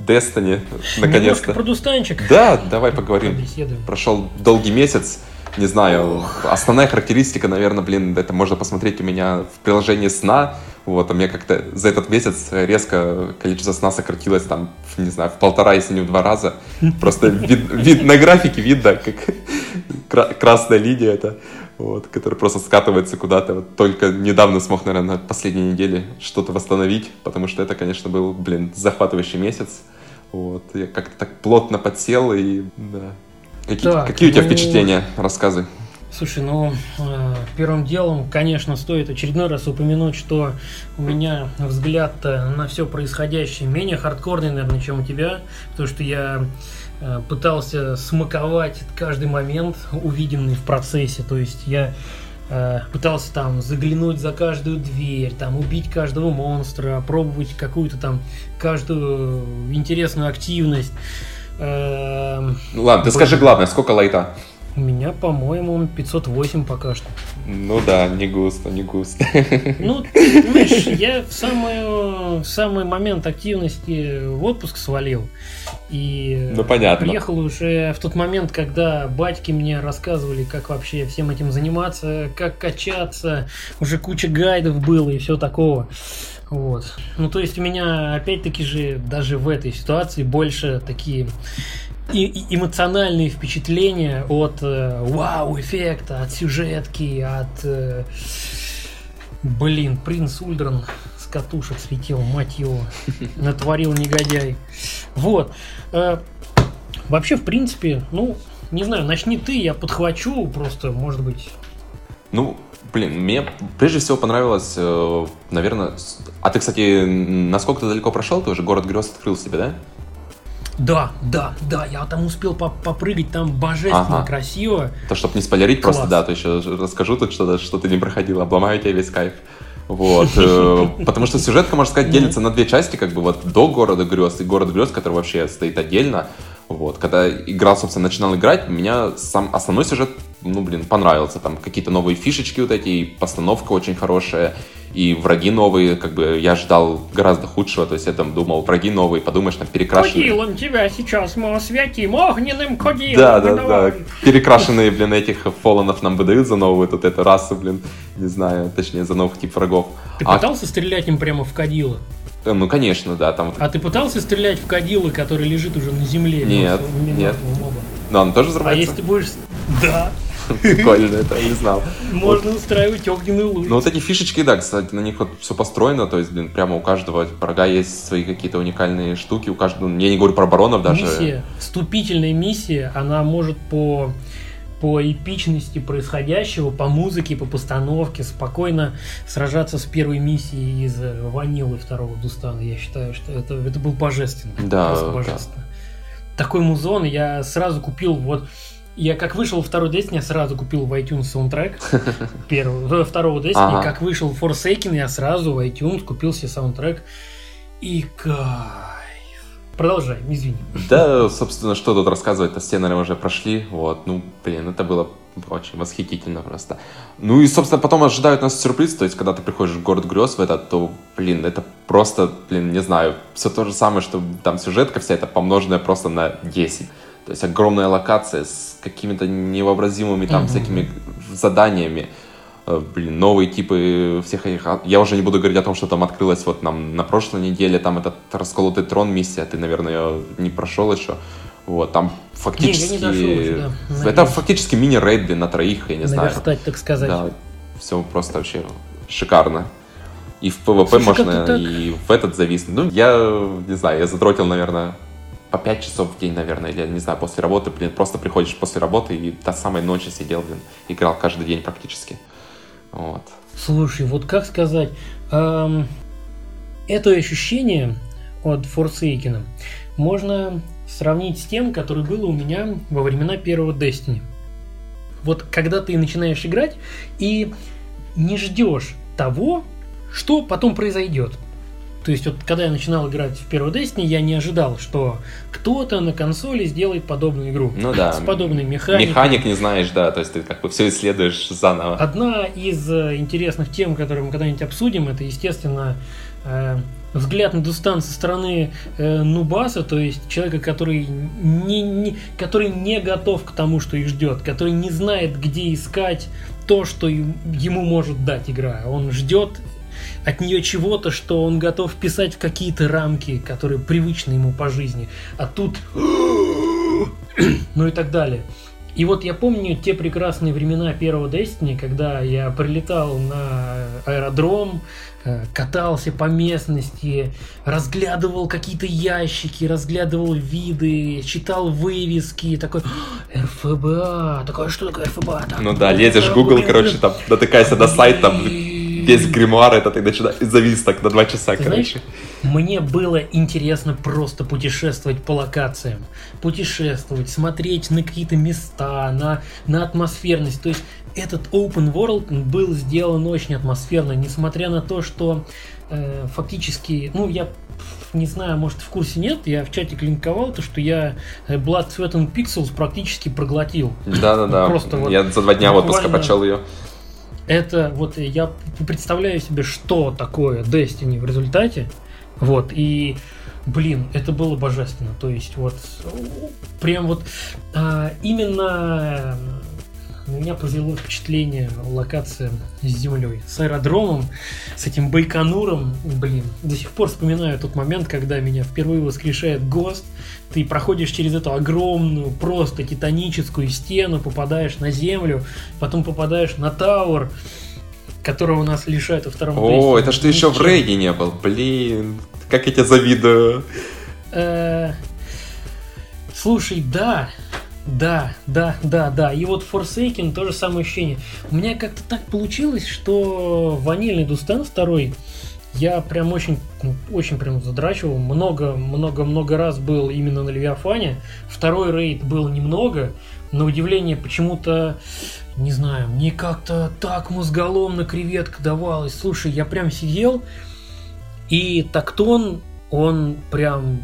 Destiny, Немножко наконец-то. про Дустанчик. Да, давай поговорим. Побеседуем. Прошел долгий месяц, не знаю, основная характеристика, наверное, блин, это можно посмотреть у меня в приложении сна, вот, у меня как-то за этот месяц резко количество сна сократилось там, не знаю, в полтора, если не в два раза. Просто вид, вид- на графике видно, как кра- красная линия это, вот, которая просто скатывается куда-то. Вот только недавно смог, наверное, на последней неделе что-то восстановить, потому что это, конечно, был, блин, захватывающий месяц. Вот, я как-то так плотно подсел и, да. Какие, Так, какие у тебя ну, впечатления? Рассказы. Слушай, ну, э, первым делом, конечно, стоит очередной раз упомянуть, что у меня взгляд на все происходящее менее хардкорный, наверное, чем у тебя, потому что я э, пытался смаковать каждый момент, увиденный в процессе, то есть я э, пытался там заглянуть за каждую дверь, там убить каждого монстра, пробовать какую-то там каждую интересную активность. Эм, ладно, ты скажи главное, сколько лайта? У меня, по-моему, 508 пока что. Ну да, не густо, не густо. Ну, *laughs* понимаешь, я в самый, в самый момент активности в отпуск свалил. И Ну, понятно. приехал уже в тот момент, когда батьки мне рассказывали, как вообще всем этим заниматься, как качаться. Уже куча гайдов было и все такого. Вот. Ну, то есть у меня, опять-таки же, даже в этой ситуации больше такие и, эмоциональные впечатления от э, вау-эффекта, от сюжетки, от... Э, блин, принц Ульдран с катушек светил, мать его, *laughs* натворил негодяй. Вот. Э, вообще, в принципе, ну, не знаю, начни ты, я подхвачу, просто, может быть... Ну, блин, мне прежде всего понравилось, э, наверное... А ты, кстати, насколько ты далеко прошел? Ты уже город грез открыл себе, да? Да, да, да, я там успел по- попрыгать, там божественно Ага. красиво. То, чтобы не спойлерить, просто, Класс. да, то еще расскажу тут что-то, что ты не проходил, обломаю тебе весь кайф. Вот, э, *laughs* потому что сюжетка, можно сказать, делится на две части, как бы вот до города грез и город грез, который вообще стоит отдельно. Вот, когда играл, собственно, начинал играть, меня сам основной сюжет, ну, блин, понравился. Там какие-то новые фишечки вот эти, и постановка очень хорошая, и враги новые, как бы я ждал гораздо худшего, то есть я там думал, враги новые, подумаешь, там перекрашенные. Кодилом тебя сейчас мы осветим огненным кодилом. Да, да, давай. да. Перекрашенные, блин, этих фолланов нам выдают за новую тут эту расу, блин. Не знаю, точнее, за новых тип врагов. Ты А, пытался стрелять им прямо в кадило? э, ну, конечно, да, там... А ты пытался стрелять в кадило, который лежит уже на земле? Нет, нет. Да, он тоже А взрывается? если ты будешь... Да, Прикольно, это не знал. можно устраивать огненную луч. Ну, вот эти фишечки, да, кстати, на них вот все построено, то есть, блин, прямо у каждого врага есть свои какие-то уникальные штуки, у каждого, я не говорю про баронов даже. Миссия, вступительная миссия, она может по по эпичности происходящего, по музыке, по постановке спокойно сражаться с первой миссией из э, ванилы второго Дустана. Я считаю, что это, это был божественно. Да, Просто да. божественно. Такой музон я сразу купил, вот я как вышел второй Destiny, я сразу купил в iTunes саундтрек *laughs* первого, второго Destiny, Ага. как вышел Forsaken, я сразу в iTunes купил себе саундтрек и кайф. Продолжай, извини. Да, собственно, что тут рассказывать-то, все, наверное, уже прошли, вот, ну, блин, это было очень восхитительно просто. Ну и, собственно, потом ожидают нас сюрприз, то есть, когда ты приходишь в город грез в этот, то, блин, это просто, блин, не знаю, все то же самое, что там сюжетка вся эта помноженная просто на 10. То есть огромная локация с какими-то невообразимыми там Мгм. всякими заданиями. Э, Блин, новые типы всех этих... Я уже не буду говорить о том, что там открылось вот нам на прошлой неделе, там этот расколотый трон миссия, ты, наверное, ее не прошел еще. Вот, там фактически... дошел еще, да, Это фактически мини-рейд блин, на троих, я не знаю. Наверстать, так сказать. Да, все просто вообще шикарно. И в PvP Слушай, можно, ты так? и в этот зависнуть. Ну, я не знаю, я затротил, наверное, по 5 часов в день, наверное, или, не знаю, после работы, блин, просто приходишь после работы и до самой ночи сидел, блин, играл каждый день практически. Вот. Слушай, вот как сказать, эм, это ощущение от Forsaken можно сравнить с тем, которое было у меня во времена первого Destiny. Вот когда ты начинаешь играть и не ждешь того, что потом произойдет. То есть вот когда я начинал играть в первый Destiny, я не ожидал, что кто-то на консоли сделает подобную игру. Ну да. С подобной механикой. Механик не знаешь, да, то есть ты как бы все исследуешь заново. Одна из э, интересных тем, которые мы когда-нибудь обсудим, это, естественно, э, взгляд на Дустан со стороны э, Нубаса, то есть человека, который не, не- который не готов к тому, что их ждет, который не знает, где искать то, что ему может дать игра. Он ждет от нее чего-то, что он готов вписать в какие-то рамки, которые привычны ему по жизни. А тут... *clears throat* ну и так далее. И вот я помню те прекрасные времена первого Destiny, когда я прилетал на аэродром, э, катался по местности, разглядывал какие-то ящики, разглядывал виды, читал вывески, такой «А, РФБА, такое что такое РФБА? Так, Ну да, лезешь в Google, короче, блин». там натыкаешься на сайт, там И- весь гримуар этот, и начинаешь завис так на два часа, Ты короче. Мне было интересно просто путешествовать по локациям. Путешествовать, смотреть на какие-то места, на, на атмосферность. То есть этот open world был сделан очень атмосферно, несмотря на то, что э, фактически, ну, я не знаю, может, в курсе нет, я в чате линковал то, что я Blood, Sweat and Pixels практически проглотил. Да-да-да, Просто вот я за два дня отпуска прочел ее. Это вот я представляю себе, что такое Destiny в результате. Вот, и блин, это было божественно. То есть, вот прям вот а, именно на меня произвело впечатление локация с землей, с аэродромом, с этим Байконуром. Блин, до сих пор вспоминаю тот момент, когда меня впервые воскрешает ГОСТ. Ты проходишь через эту огромную, просто титаническую стену, попадаешь на землю, потом попадаешь на Тауэр, которого нас лишают во втором О, это что еще в рейде не был. Блин, как я тебя завидую. Э, слушай, да, да, да, да, да. И вот Forsaken тоже самое ощущение. У меня как-то так получилось, что ванильный Дустан второй я прям очень, ну, очень прям задрачивал. Много, много, много раз был именно на Левиафане. Второй рейд был немного. На удивление почему-то, не знаю, мне как-то так мозголомно креветка давалась. Слушай, я прям сидел, и тактон, он прям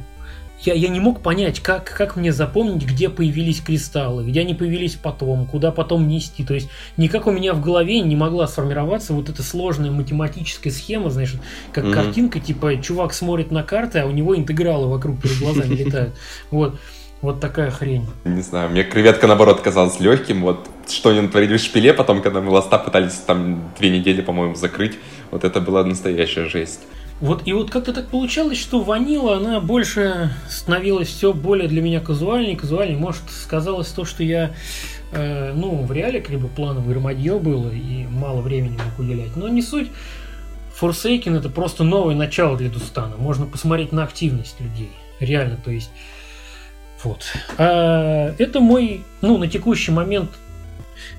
я, я не мог понять, как, как мне запомнить, где появились кристаллы, где они появились потом, куда потом нести. То есть никак у меня в голове не могла сформироваться вот эта сложная математическая схема, знаешь, как mm-hmm. картинка, типа чувак смотрит на карты, а у него интегралы вокруг перед глазами *laughs* летают. Вот. Вот такая хрень. Не знаю, мне креветка, наоборот, казалась легким. Вот что они натворили в шпиле потом, когда мы ласта пытались там две недели, по-моему, закрыть. Вот это была настоящая жесть. Вот и вот как-то так получалось, что ванила, она больше становилась все более для меня казуальней, казуальней. Может, сказалось то, что я, э, ну, в реале как бы плановый громадье было и мало времени мог уделять. Но не суть. Forsaken это просто новое начало для Дустана. Можно посмотреть на активность людей. Реально, то есть... Вот. А это мой, ну, на текущий момент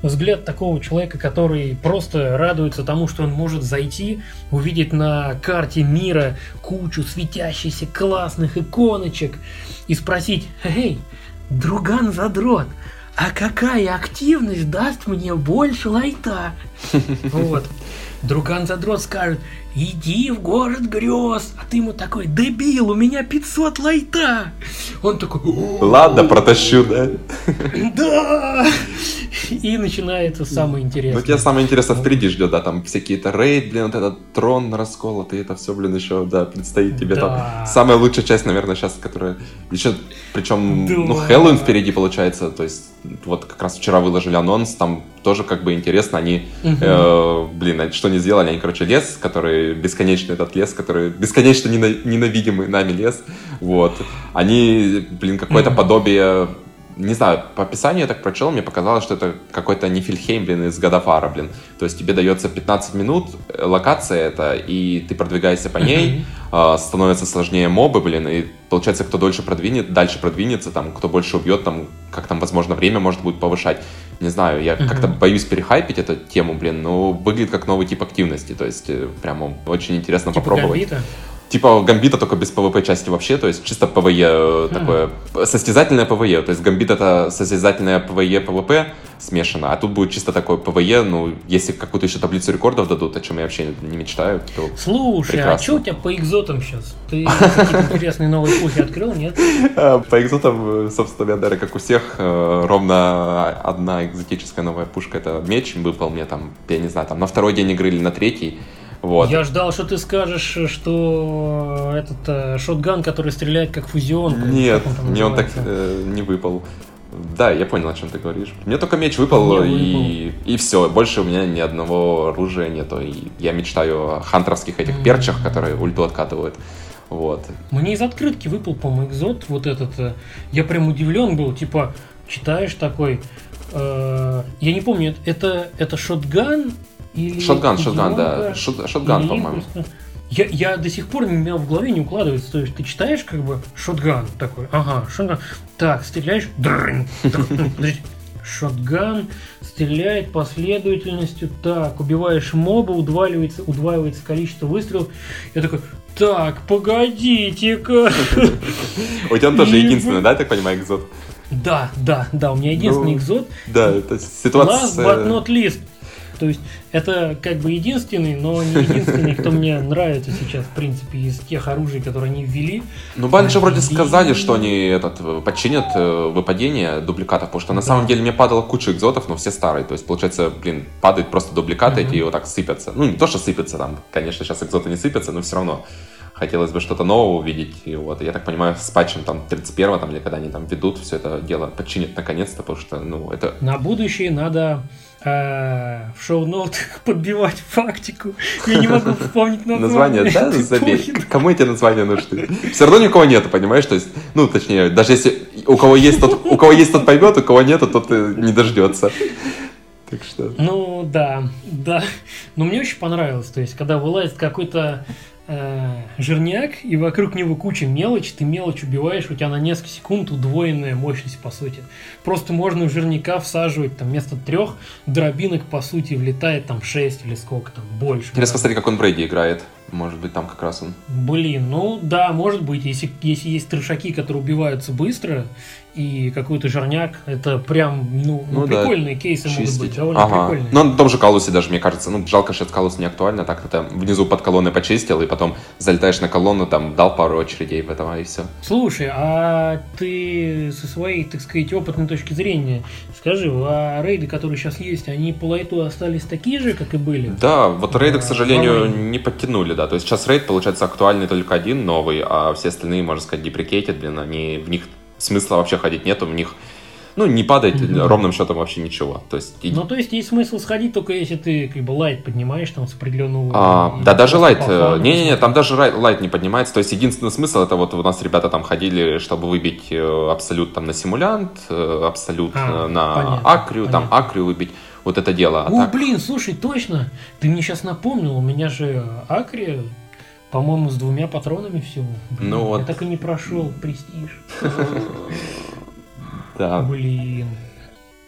взгляд такого человека, который просто радуется тому, что он может зайти, увидеть на карте мира кучу светящихся классных иконочек и спросить, «Эй, друган задрот, а какая активность даст мне больше лайта?» *laughs* Вот. Друган задрот скажет, иди в город грез, а ты ему такой, дебил, у меня 500 лайта. Он такой, ладно, протащу, да? Да! И начинается самое интересное. Ну, тебя самое интересное впереди ждет, да, там всякие-то рейд, блин, вот этот трон расколотый, это все, блин, еще, да, предстоит тебе там. Самая лучшая часть, наверное, сейчас, которая еще, причем, ну, Хэллоуин впереди получается, то есть, вот как раз вчера выложили анонс, там тоже как бы интересно, они, э, блин, что не сделали, они, короче, лес, который бесконечный этот лес, который бесконечно ненавидимый нами лес, вот, они, блин, какое-то подобие не знаю, по описанию я так прочел, мне показалось, что это какой-то Нифельхейм, блин, из Гадафара, блин. То есть тебе дается 15 минут, э, локация это, и ты продвигаешься по ней, э, становятся сложнее мобы, блин, и получается, кто дольше продвинет, дальше продвинется, там, кто больше убьет, там, как там, возможно, время может будет повышать. Не знаю, я как-то боюсь перехайпить эту тему, блин, но выглядит как новый тип активности, то есть э, прямо очень интересно типа попробовать. Гамбита? Типа гамбита только без PvP части вообще, то есть чисто PvE хм. такое, состязательное PvE, то есть гамбит это состязательное PvE PvP смешано, а тут будет чисто такое PvE, ну, если какую-то еще таблицу рекордов дадут, о чем я вообще не мечтаю, то Слушай, прекрасно. а что у тебя по экзотам сейчас? Ты какие-то интересные новые пухи открыл, нет? *laughs* А, по экзотам, собственно, говоря, как у всех, э, ровно одна экзотическая новая пушка, это меч, выпал мне там, я не знаю, там на второй день игры или на третий, вот. Я ждал, что ты скажешь, что этот э, шотган, который стреляет как фузион. Нет, мне он так э, не выпал. Да, я понял, о чем ты говоришь. Мне только меч выпал, и, выпал. и все. Больше у меня ни одного оружия нету. И я мечтаю о хантерских этих mm-hmm. перчах, которые ульту откатывают. Вот. Мне из открытки выпал, по-моему, экзот вот этот. Э, я прям удивлен был, типа, читаешь такой. Э, я не помню, это, это шотган или шотган, шотган, да. Шот, шотган, по-моему. Я, я до сих пор у меня в голове не укладывается. То есть ты читаешь как бы шотган такой, ага, шотган. Так, стреляешь, дрынь, шотган стреляет последовательностью. Так, убиваешь моба, удваивается, удваивается количество выстрелов. Я такой, так, погодите-ка. У тебя тоже единственный, да, так понимаю, экзот? Да, да, да, у меня единственный экзот. Да, это ситуация... Last but not least. То есть это как бы единственный, но не единственный, кто мне нравится сейчас, в принципе, из тех оружий, которые они ввели. Ну, Банжи вроде сказали, что они этот, подчинят э, выпадение дубликатов, потому что на да. самом деле мне падала куча экзотов, но все старые. То есть, получается, блин, падают просто дубликаты, mm-hmm. эти вот так сыпятся. Ну, не то, что сыпятся там, конечно, сейчас экзоты не сыпятся, но все равно. хотелось бы что-то нового увидеть. И вот, я так понимаю, с патчем там 31 там, или когда они там ведут все это дело, починят наконец-то, потому что, ну, это... На будущее надо э, в шоу-нотах *laughs* подбивать фактику. Я не могу вспомнить название. Название, да, забей. Кому эти названия нужны? Все равно никого нету, понимаешь? То есть, ну, точнее, даже если у кого есть тот, у кого есть тот поймет, у кого нету, тот не дождется. Так что... Ну, да, да. Но мне очень понравилось. То есть, когда вылазит какой-то жирняк, и вокруг него куча мелочи, ты мелочь убиваешь, у тебя на несколько секунд удвоенная мощность, по сути. Просто можно в жирняка всаживать, там, вместо трех дробинок, по сути, влетает там 6 или сколько там, больше. Интересно посмотреть, как он Брейди играет. Может быть, там как раз он. Блин, ну да, может быть, если, если есть трешаки, которые убиваются быстро, и какой-то жирняк, это прям, ну, ну, ну прикольные да, кейсы чистить. могут быть, довольно ага. прикольные. Ну, на том же Калусе даже, мне кажется, ну, жалко, что Калус не актуально, так ты там внизу под колонной почистил, и потом залетаешь на колонну, там, дал пару очередей в этом, и все. Слушай, а ты со своей, так сказать, опытной точки зрения, скажи, а рейды, которые сейчас есть, они по лайту остались такие же, как и были? Да, вот рейды, а, к сожалению, не подтянули, да, то есть сейчас рейд, получается, актуальный только один новый, а все остальные, можно сказать, деприкейтед, блин, они в них смысла вообще ходить нету, в них ну, не падает mm-hmm. ровным счетом вообще ничего. То есть, ну, то есть есть смысл сходить только если ты как бы лайт поднимаешь там с определенного а, Да, даже лайт. Э, Не-не-не, там даже лайт не поднимается. То есть единственный смысл это вот у нас ребята там ходили, чтобы выбить э, абсолют там на симулянт, э, абсолют а, на понятно, акрию, понятно. там акрию выбить. Вот это дело. А О, так... блин, слушай, точно. Ты мне сейчас напомнил, у меня же акрия по-моему, с двумя патронами всего. Блин, ну, вот. Я так и не прошел престиж. *laughs* Да. Блин.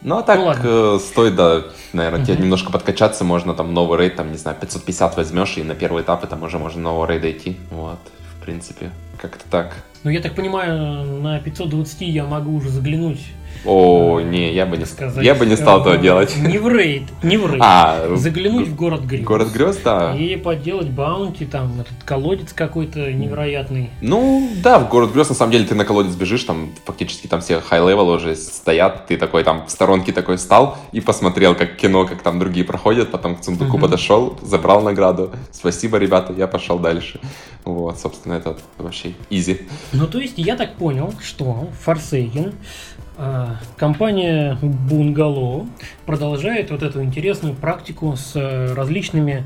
Ну, а так ну, стоит, да, наверное, тебе немножко подкачаться, можно там новый рейд, там, не знаю, 550 возьмешь, и на первый этап там уже можно нового рейда идти. Вот, в принципе, как-то так. Ну, я так понимаю, на 520 я могу уже заглянуть о, не, я бы не, сказать, я бы не стал этого делать. Не в рейд, не в рейд. А, Заглянуть в город грез. Город грез, да. И поделать bounty, там, этот колодец какой-то невероятный. Ну, да, в город грез, на самом деле, ты на колодец бежишь, там фактически там все high-level уже стоят, ты такой там в сторонке такой встал и посмотрел, как кино, как там другие проходят, потом к сундуку угу. подошел, забрал награду. Спасибо, ребята, я пошел дальше. Вот, собственно, это вообще изи. Ну, то есть, я так понял, что а, компания Bungalow продолжает вот эту интересную практику с э, различными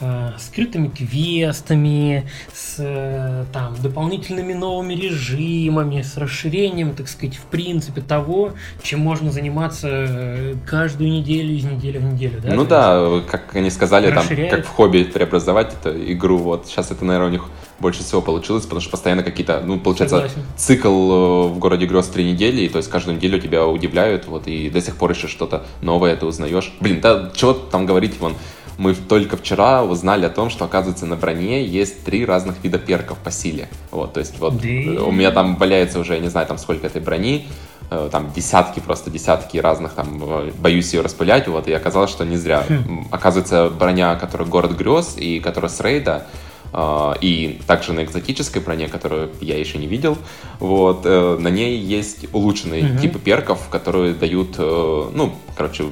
э, скрытыми квестами, с э, там, дополнительными новыми режимами, с расширением, так сказать, в принципе того, чем можно заниматься э, каждую неделю из недели в неделю. Да? Ну да, как они сказали, там, как в хобби преобразовать эту игру. Вот сейчас это, наверное, у них больше всего получилось, потому что постоянно какие-то, ну, получается, Согласен. цикл э, в городе грез три недели, и то есть каждую неделю тебя удивляют, вот, и до сих пор еще что-то новое ты узнаешь. Блин, да чего там говорить, вон, мы только вчера узнали о том, что, оказывается, на броне есть три разных вида перков по силе. Вот, то есть вот да. у меня там валяется уже, я не знаю, там сколько этой брони, э, там десятки, просто десятки разных, там, э, боюсь ее распылять, вот, и оказалось, что не зря. Хм. Оказывается, броня, которая город грез и которая с рейда, и также на экзотической броне, которую я еще не видел, вот, э, на ней есть улучшенные mm-hmm. типы перков, которые дают, э, ну, короче,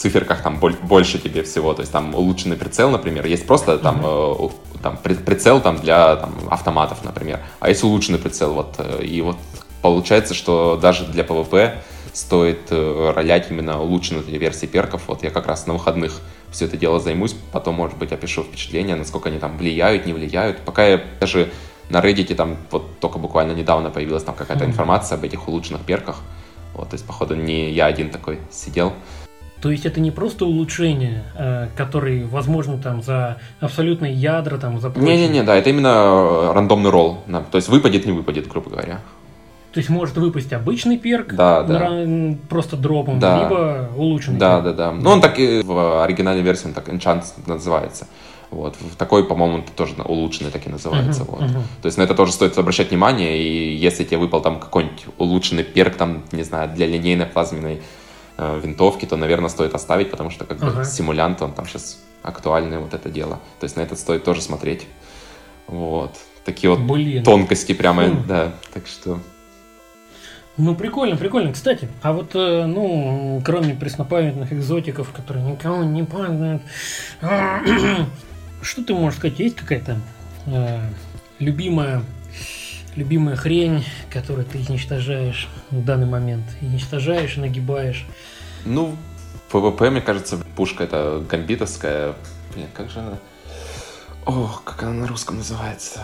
циферках там больше тебе всего, то есть там улучшенный прицел, например, есть просто там, mm-hmm. там прицел там для там, автоматов, например, а есть улучшенный прицел, вот, и вот получается, что даже для PvP стоит ролять именно улучшенные версии перков, вот я как раз на выходных все это дело займусь, потом, может быть, опишу впечатления, насколько они там влияют, не влияют. Пока я даже на Reddit там вот только буквально недавно появилась там какая-то информация об этих улучшенных перках. Вот, то есть, походу, не я один такой сидел. То есть это не просто улучшения, э, которые, возможно, там за абсолютные ядра, там за Не-не-не, да, это именно рандомный ролл. То есть выпадет, не выпадет, грубо говоря. То есть может выпасть обычный перк, да, да. просто дропом, да. либо улучшенный. Да, перк. да, да. Ну он так и в оригинальной версии он так Enchant называется. Вот. В такой, по-моему, тоже улучшенный так и называется. Uh-huh, вот. uh-huh. То есть на это тоже стоит обращать внимание, и если тебе выпал там какой-нибудь улучшенный перк, там, не знаю, для линейной плазменной э, винтовки, то, наверное, стоит оставить, потому что как uh-huh. бы симулянт, он там сейчас актуальный, вот это дело. То есть на это стоит тоже смотреть. Вот. Такие вот Блин. тонкости прямо, хм. да. Так что... Ну, прикольно, прикольно. Кстати, а вот, э, ну, кроме приснопамятных экзотиков, которые никому не падают, *clears throat* что ты можешь сказать? Есть какая-то э, любимая, любимая хрень, которую ты уничтожаешь в данный момент. Уничтожаешь, нагибаешь. Ну, ПВП, мне кажется, пушка это гамбитовская. Блин, как же она... Ох, как она на русском называется?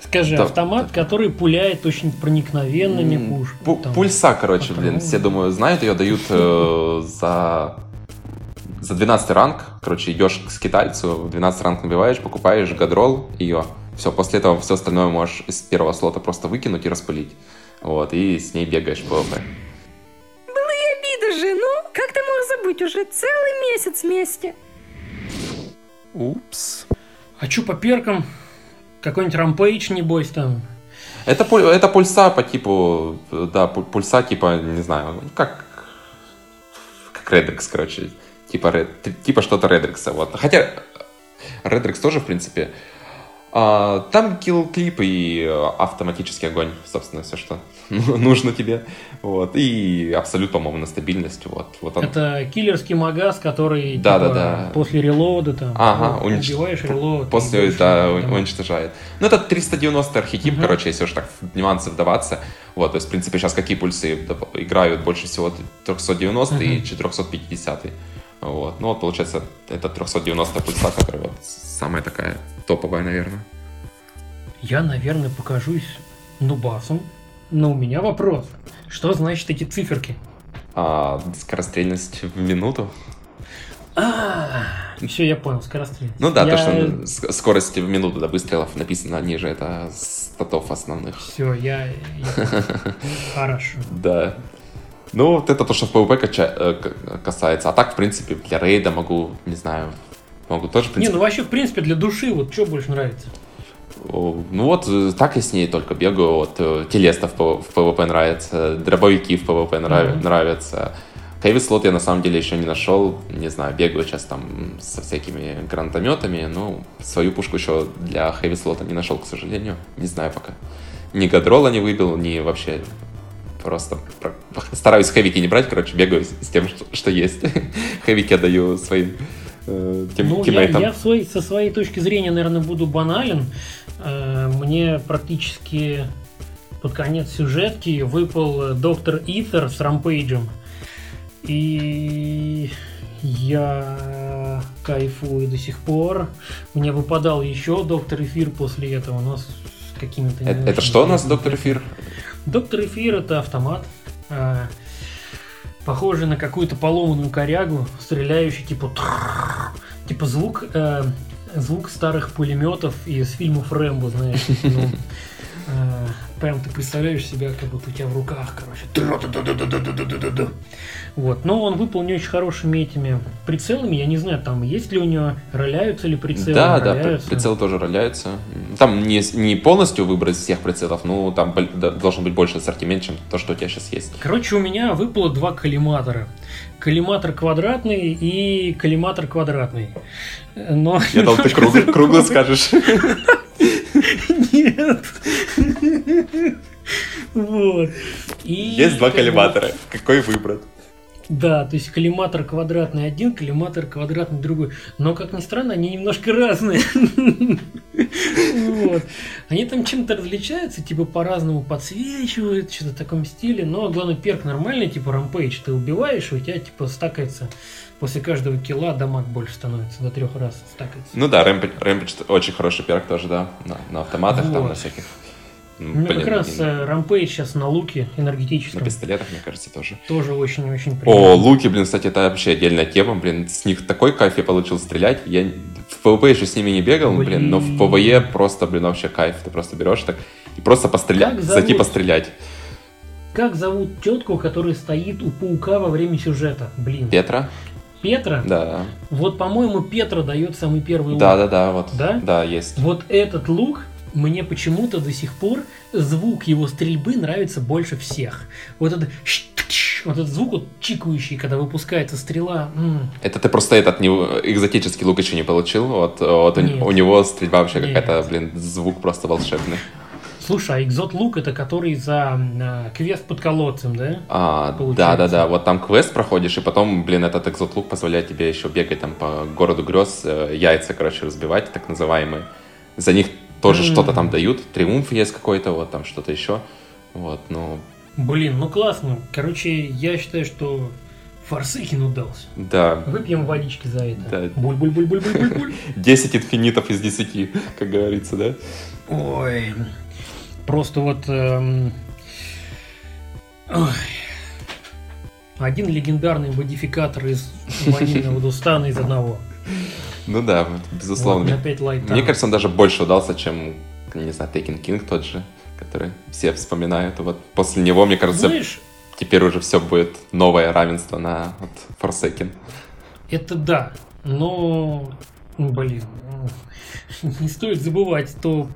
Скажи, Да. автомат, который пуляет очень проникновенными М, пуш. пу- там. Пульса, короче, патроны. блин, все, думаю, знают, ее дают э, за... За 12 ранг, короче, идешь к скитальцу, в 12 ранг набиваешь, покупаешь god roll, ее. Все, после этого все остальное можешь из первого слота просто выкинуть и распылить. Вот, и с ней бегаешь в ПВП. Обида же, ну, как ты мог забыть? Уже целый месяц вместе. Упс. А чё по перкам? Какой-нибудь рампейдж, небось, там. Это, это пульса по типу, э, да, пуль- пульса типа, не знаю, как, как Редрикс, короче, типа, типа что-то Редрикса, вот. Хотя Редрикс тоже, в принципе, а, там килл-клип и э, автоматический огонь, собственно, все, что *laughs* нужно тебе, вот. И абсолют, по-моему, на стабильность, вот. вот он. Это киллерский магаз, который Да, типа, да, да. после релода там. Ага, ну, унич- убиваешь релод. После, и да, там. уничтожает. Ну, это 390 архетип, Мгм. короче, если уж так в нюансы вдаваться. Вот, то есть, в принципе, сейчас какие пульсы играют больше всего 390 и Мгм. 450. Вот, ну, вот, получается, это 390 пульса, которая вот самая такая топовая, наверное. Я, наверное, покажусь нубасом. Но у меня вопрос. Что значит эти циферки? А скорострельность в минуту. А, все, я понял, скорострельность. Ну да, Я- то, что скорость в минуту до выстрелов написано ниже, это статов основных. Все, я- *laughs* Хорошо. Да. Ну, вот это то, что в PvP кача- э, касается. А так, в принципе, для рейда могу, не знаю, могу тоже, в Не, принципе... ну вообще, в принципе, для души, вот что больше нравится? Ну вот, э, так я с ней только бегаю. Вот, э, Телеста в, в PvP нравится, дробовики в PvP нрав- Мгм. нравятся. Heavy слот я на самом деле еще не нашел. Не знаю, бегаю сейчас там со всякими гранатометами. Ну, свою пушку еще для Heavy слота не нашел, к сожалению. Не знаю пока. Ни гадрола не выбил, ни вообще просто про- стараюсь хэвики не брать, короче, бегаю с, тем, что, что есть. *laughs* Хэвики отдаю своим э, тем, Ну, я, тиммейтам. я в своей- со своей точки зрения, наверное, буду банален. Э, Мне практически под конец сюжетки выпал э, доктор Итер с рампейджем. И я кайфую до сих пор. Мне выпадал еще доктор Эфир после этого, но с какими-то... не Это, это что у нас, доктор Эфир? Доктор Эфир это автомат, а, похожий на какую-то поломанную корягу, стреляющий типа типа звук э, звук старых пулеметов из фильмов Рэмбо, знаешь. ну, Э, прям ты представляешь себя, как будто у тебя в руках, короче. Вот, но он выполнил очень хорошими этими прицелами, я не знаю, там есть ли у него, роляются ли прицелы. Да, да, прицел тоже роляются. Там не, не полностью выбрать всех прицелов, но там должен быть больше ассортимент, чем то, что у тебя сейчас есть. Короче, у меня выпало два коллиматора. Коллиматор квадратный и коллиматор квадратный. Но... Я думал, ты *laughs* круглый скажешь. *laughs* Нет. Вот. И Есть два коллиматора. Какой выбрать? Да, то есть коллиматор квадратный один, коллиматор квадратный другой. Но, как ни странно, они немножко разные. Вот. Они там чем-то различаются, типа по-разному подсвечивают, что-то в таком стиле. Но главный перк нормальный, типа рампейдж. Ты убиваешь, у тебя типа стакается после каждого килла дамаг больше становится, до трех раз стакается. Ну да, Rampage, Rampage очень хороший перк тоже, да. На, на автоматах, там, Вот. на всяких. У м, меня как блин, раз э, рампейдж сейчас на луке на энергетическом. пистолетах, мне кажется, тоже. Тоже очень-очень О, приятно. луки, блин, кстати, это вообще отдельная тема, блин, с них такой кайф я получил стрелять. Я в ПВП еще с ними не бегал, блин, но в ПВЕ просто, блин, вообще кайф. Ты просто берешь так и просто пострелять, зайти зовут? пострелять. Как зовут тетку, которая стоит у паука во время сюжета? Блин. Петра? Петра? Да. Вот, по-моему, Петра дает самый первый лук. Да, да, да, вот. Да? Да, есть. Вот этот лук мне почему-то до сих пор звук его стрельбы нравится больше всех. Вот этот вот этот звук вот чикающий, когда выпускается стрела. м. Это ты просто этот не, экзотический лук еще не получил. Вот, вот у, у него стрельба вообще какая-то, блин, звук просто волшебный. Слушай, а экзот лук это который за а, квест под колодцем, да? А, да, Получается. да, да. Вот там квест проходишь, и потом, блин, этот экзот лук позволяет тебе еще бегать там по городу грез, э, яйца, короче, разбивать, так называемые. За них тоже М. что-то там дают. Триумф есть какой-то, вот там что-то еще. Вот, ну, Блин, ну классно. Короче, я считаю, что Форсейкин удался. да, Выпьем водички за это. Да. Буль-буль-буль-буль-буль-буль. 10 *laughs* инфинитов из 10, как говорится, да? Ой, просто вот... эм, ой. Один легендарный модификатор из ванильного *laughs* Дустана из одного. Ну да, безусловно. Мне кажется, он даже больше удался, чем, не знаю, Taken King тот же, который все вспоминают. Вот после него, мне кажется, Знаешь, теперь уже все будет новое равенство на вот, Forsaken. это да, но... ну, Блин, ну, не стоит забывать то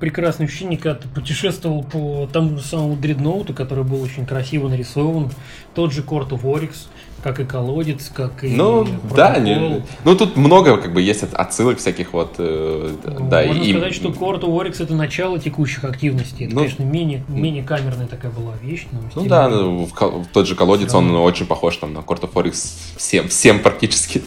когда ты путешествовал по тому же самому дредноуту, который был очень красиво нарисован, тот же Court of Oryx, как и колодец, как и Ну, да, протокол. не- ну тут много как бы есть от- отсылок всяких вот, э, да, Можно и- сказать, что Court of Oryx это начало текущих активностей. Это, Ну, конечно, менее, менее камерная такая была вещь. Но Ну да, ну, в, в тот же колодец, он очень похож там на Court of Oryx всем, всем практически.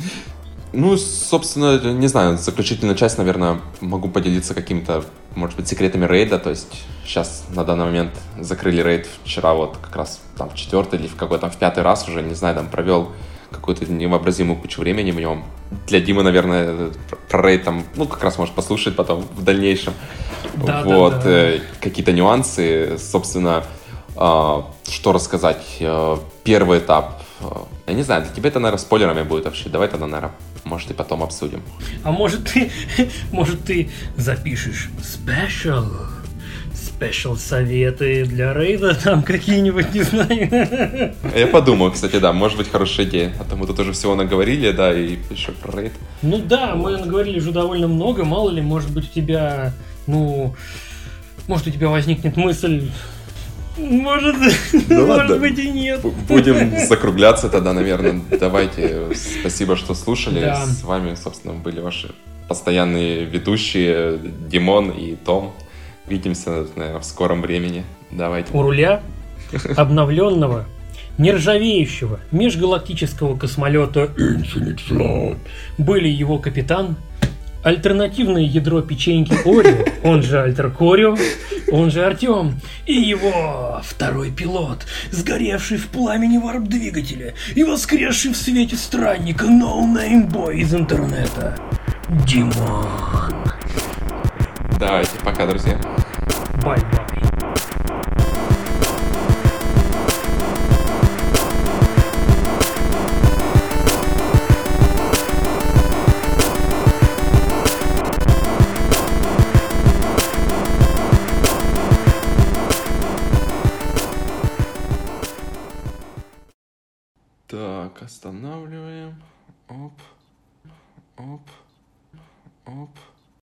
Ну, собственно, не знаю, заключительная часть, наверное, могу поделиться какими-то, может быть, секретами рейда. То есть сейчас на данный момент закрыли рейд вчера вот как раз там в четвертый или в какой там в пятый раз уже, не знаю, там провел какую-то невообразимую кучу времени в нем. Для Димы, наверное, про- рейд там, ну, как раз может послушать потом в дальнейшем. Да, да, вот, да. э, какие-то нюансы, собственно, а, что рассказать? Э, Первый этап. Я не знаю, для тебя это, наверное, спойлерами будет вообще. Давай тогда, наверное, может, и потом обсудим. А может ты, *laughs* может ты запишешь special, special советы для рейда там какие-нибудь, не знаю. *laughs* Я подумал, кстати, да, может быть, хорошая идея. А то мы тут уже всего наговорили, да, и еще про рейд. Ну да, мы наговорили уже довольно много, мало ли, может быть у тебя, ну, может у тебя возникнет мысль, может, Ну может быть и нет. Будем закругляться тогда, наверное. Давайте. Спасибо, что слушали. Да. С вами, собственно, были ваши постоянные ведущие Димон и Том. Увидимся, наверное, в скором времени. Давайте. У руля обновленного, нержавеющего межгалактического космолета Infinite Flight были его капитан, альтернативное ядро печеньки Ори, он же Альтер Корио, он же Артем, и его второй пилот, сгоревший в пламени варп-двигателя и воскресший в свете странника noname boy из интернета. Димон. Давайте. Пока, друзья. Bye-bye. Останавливаем. Оп. Оп. Оп.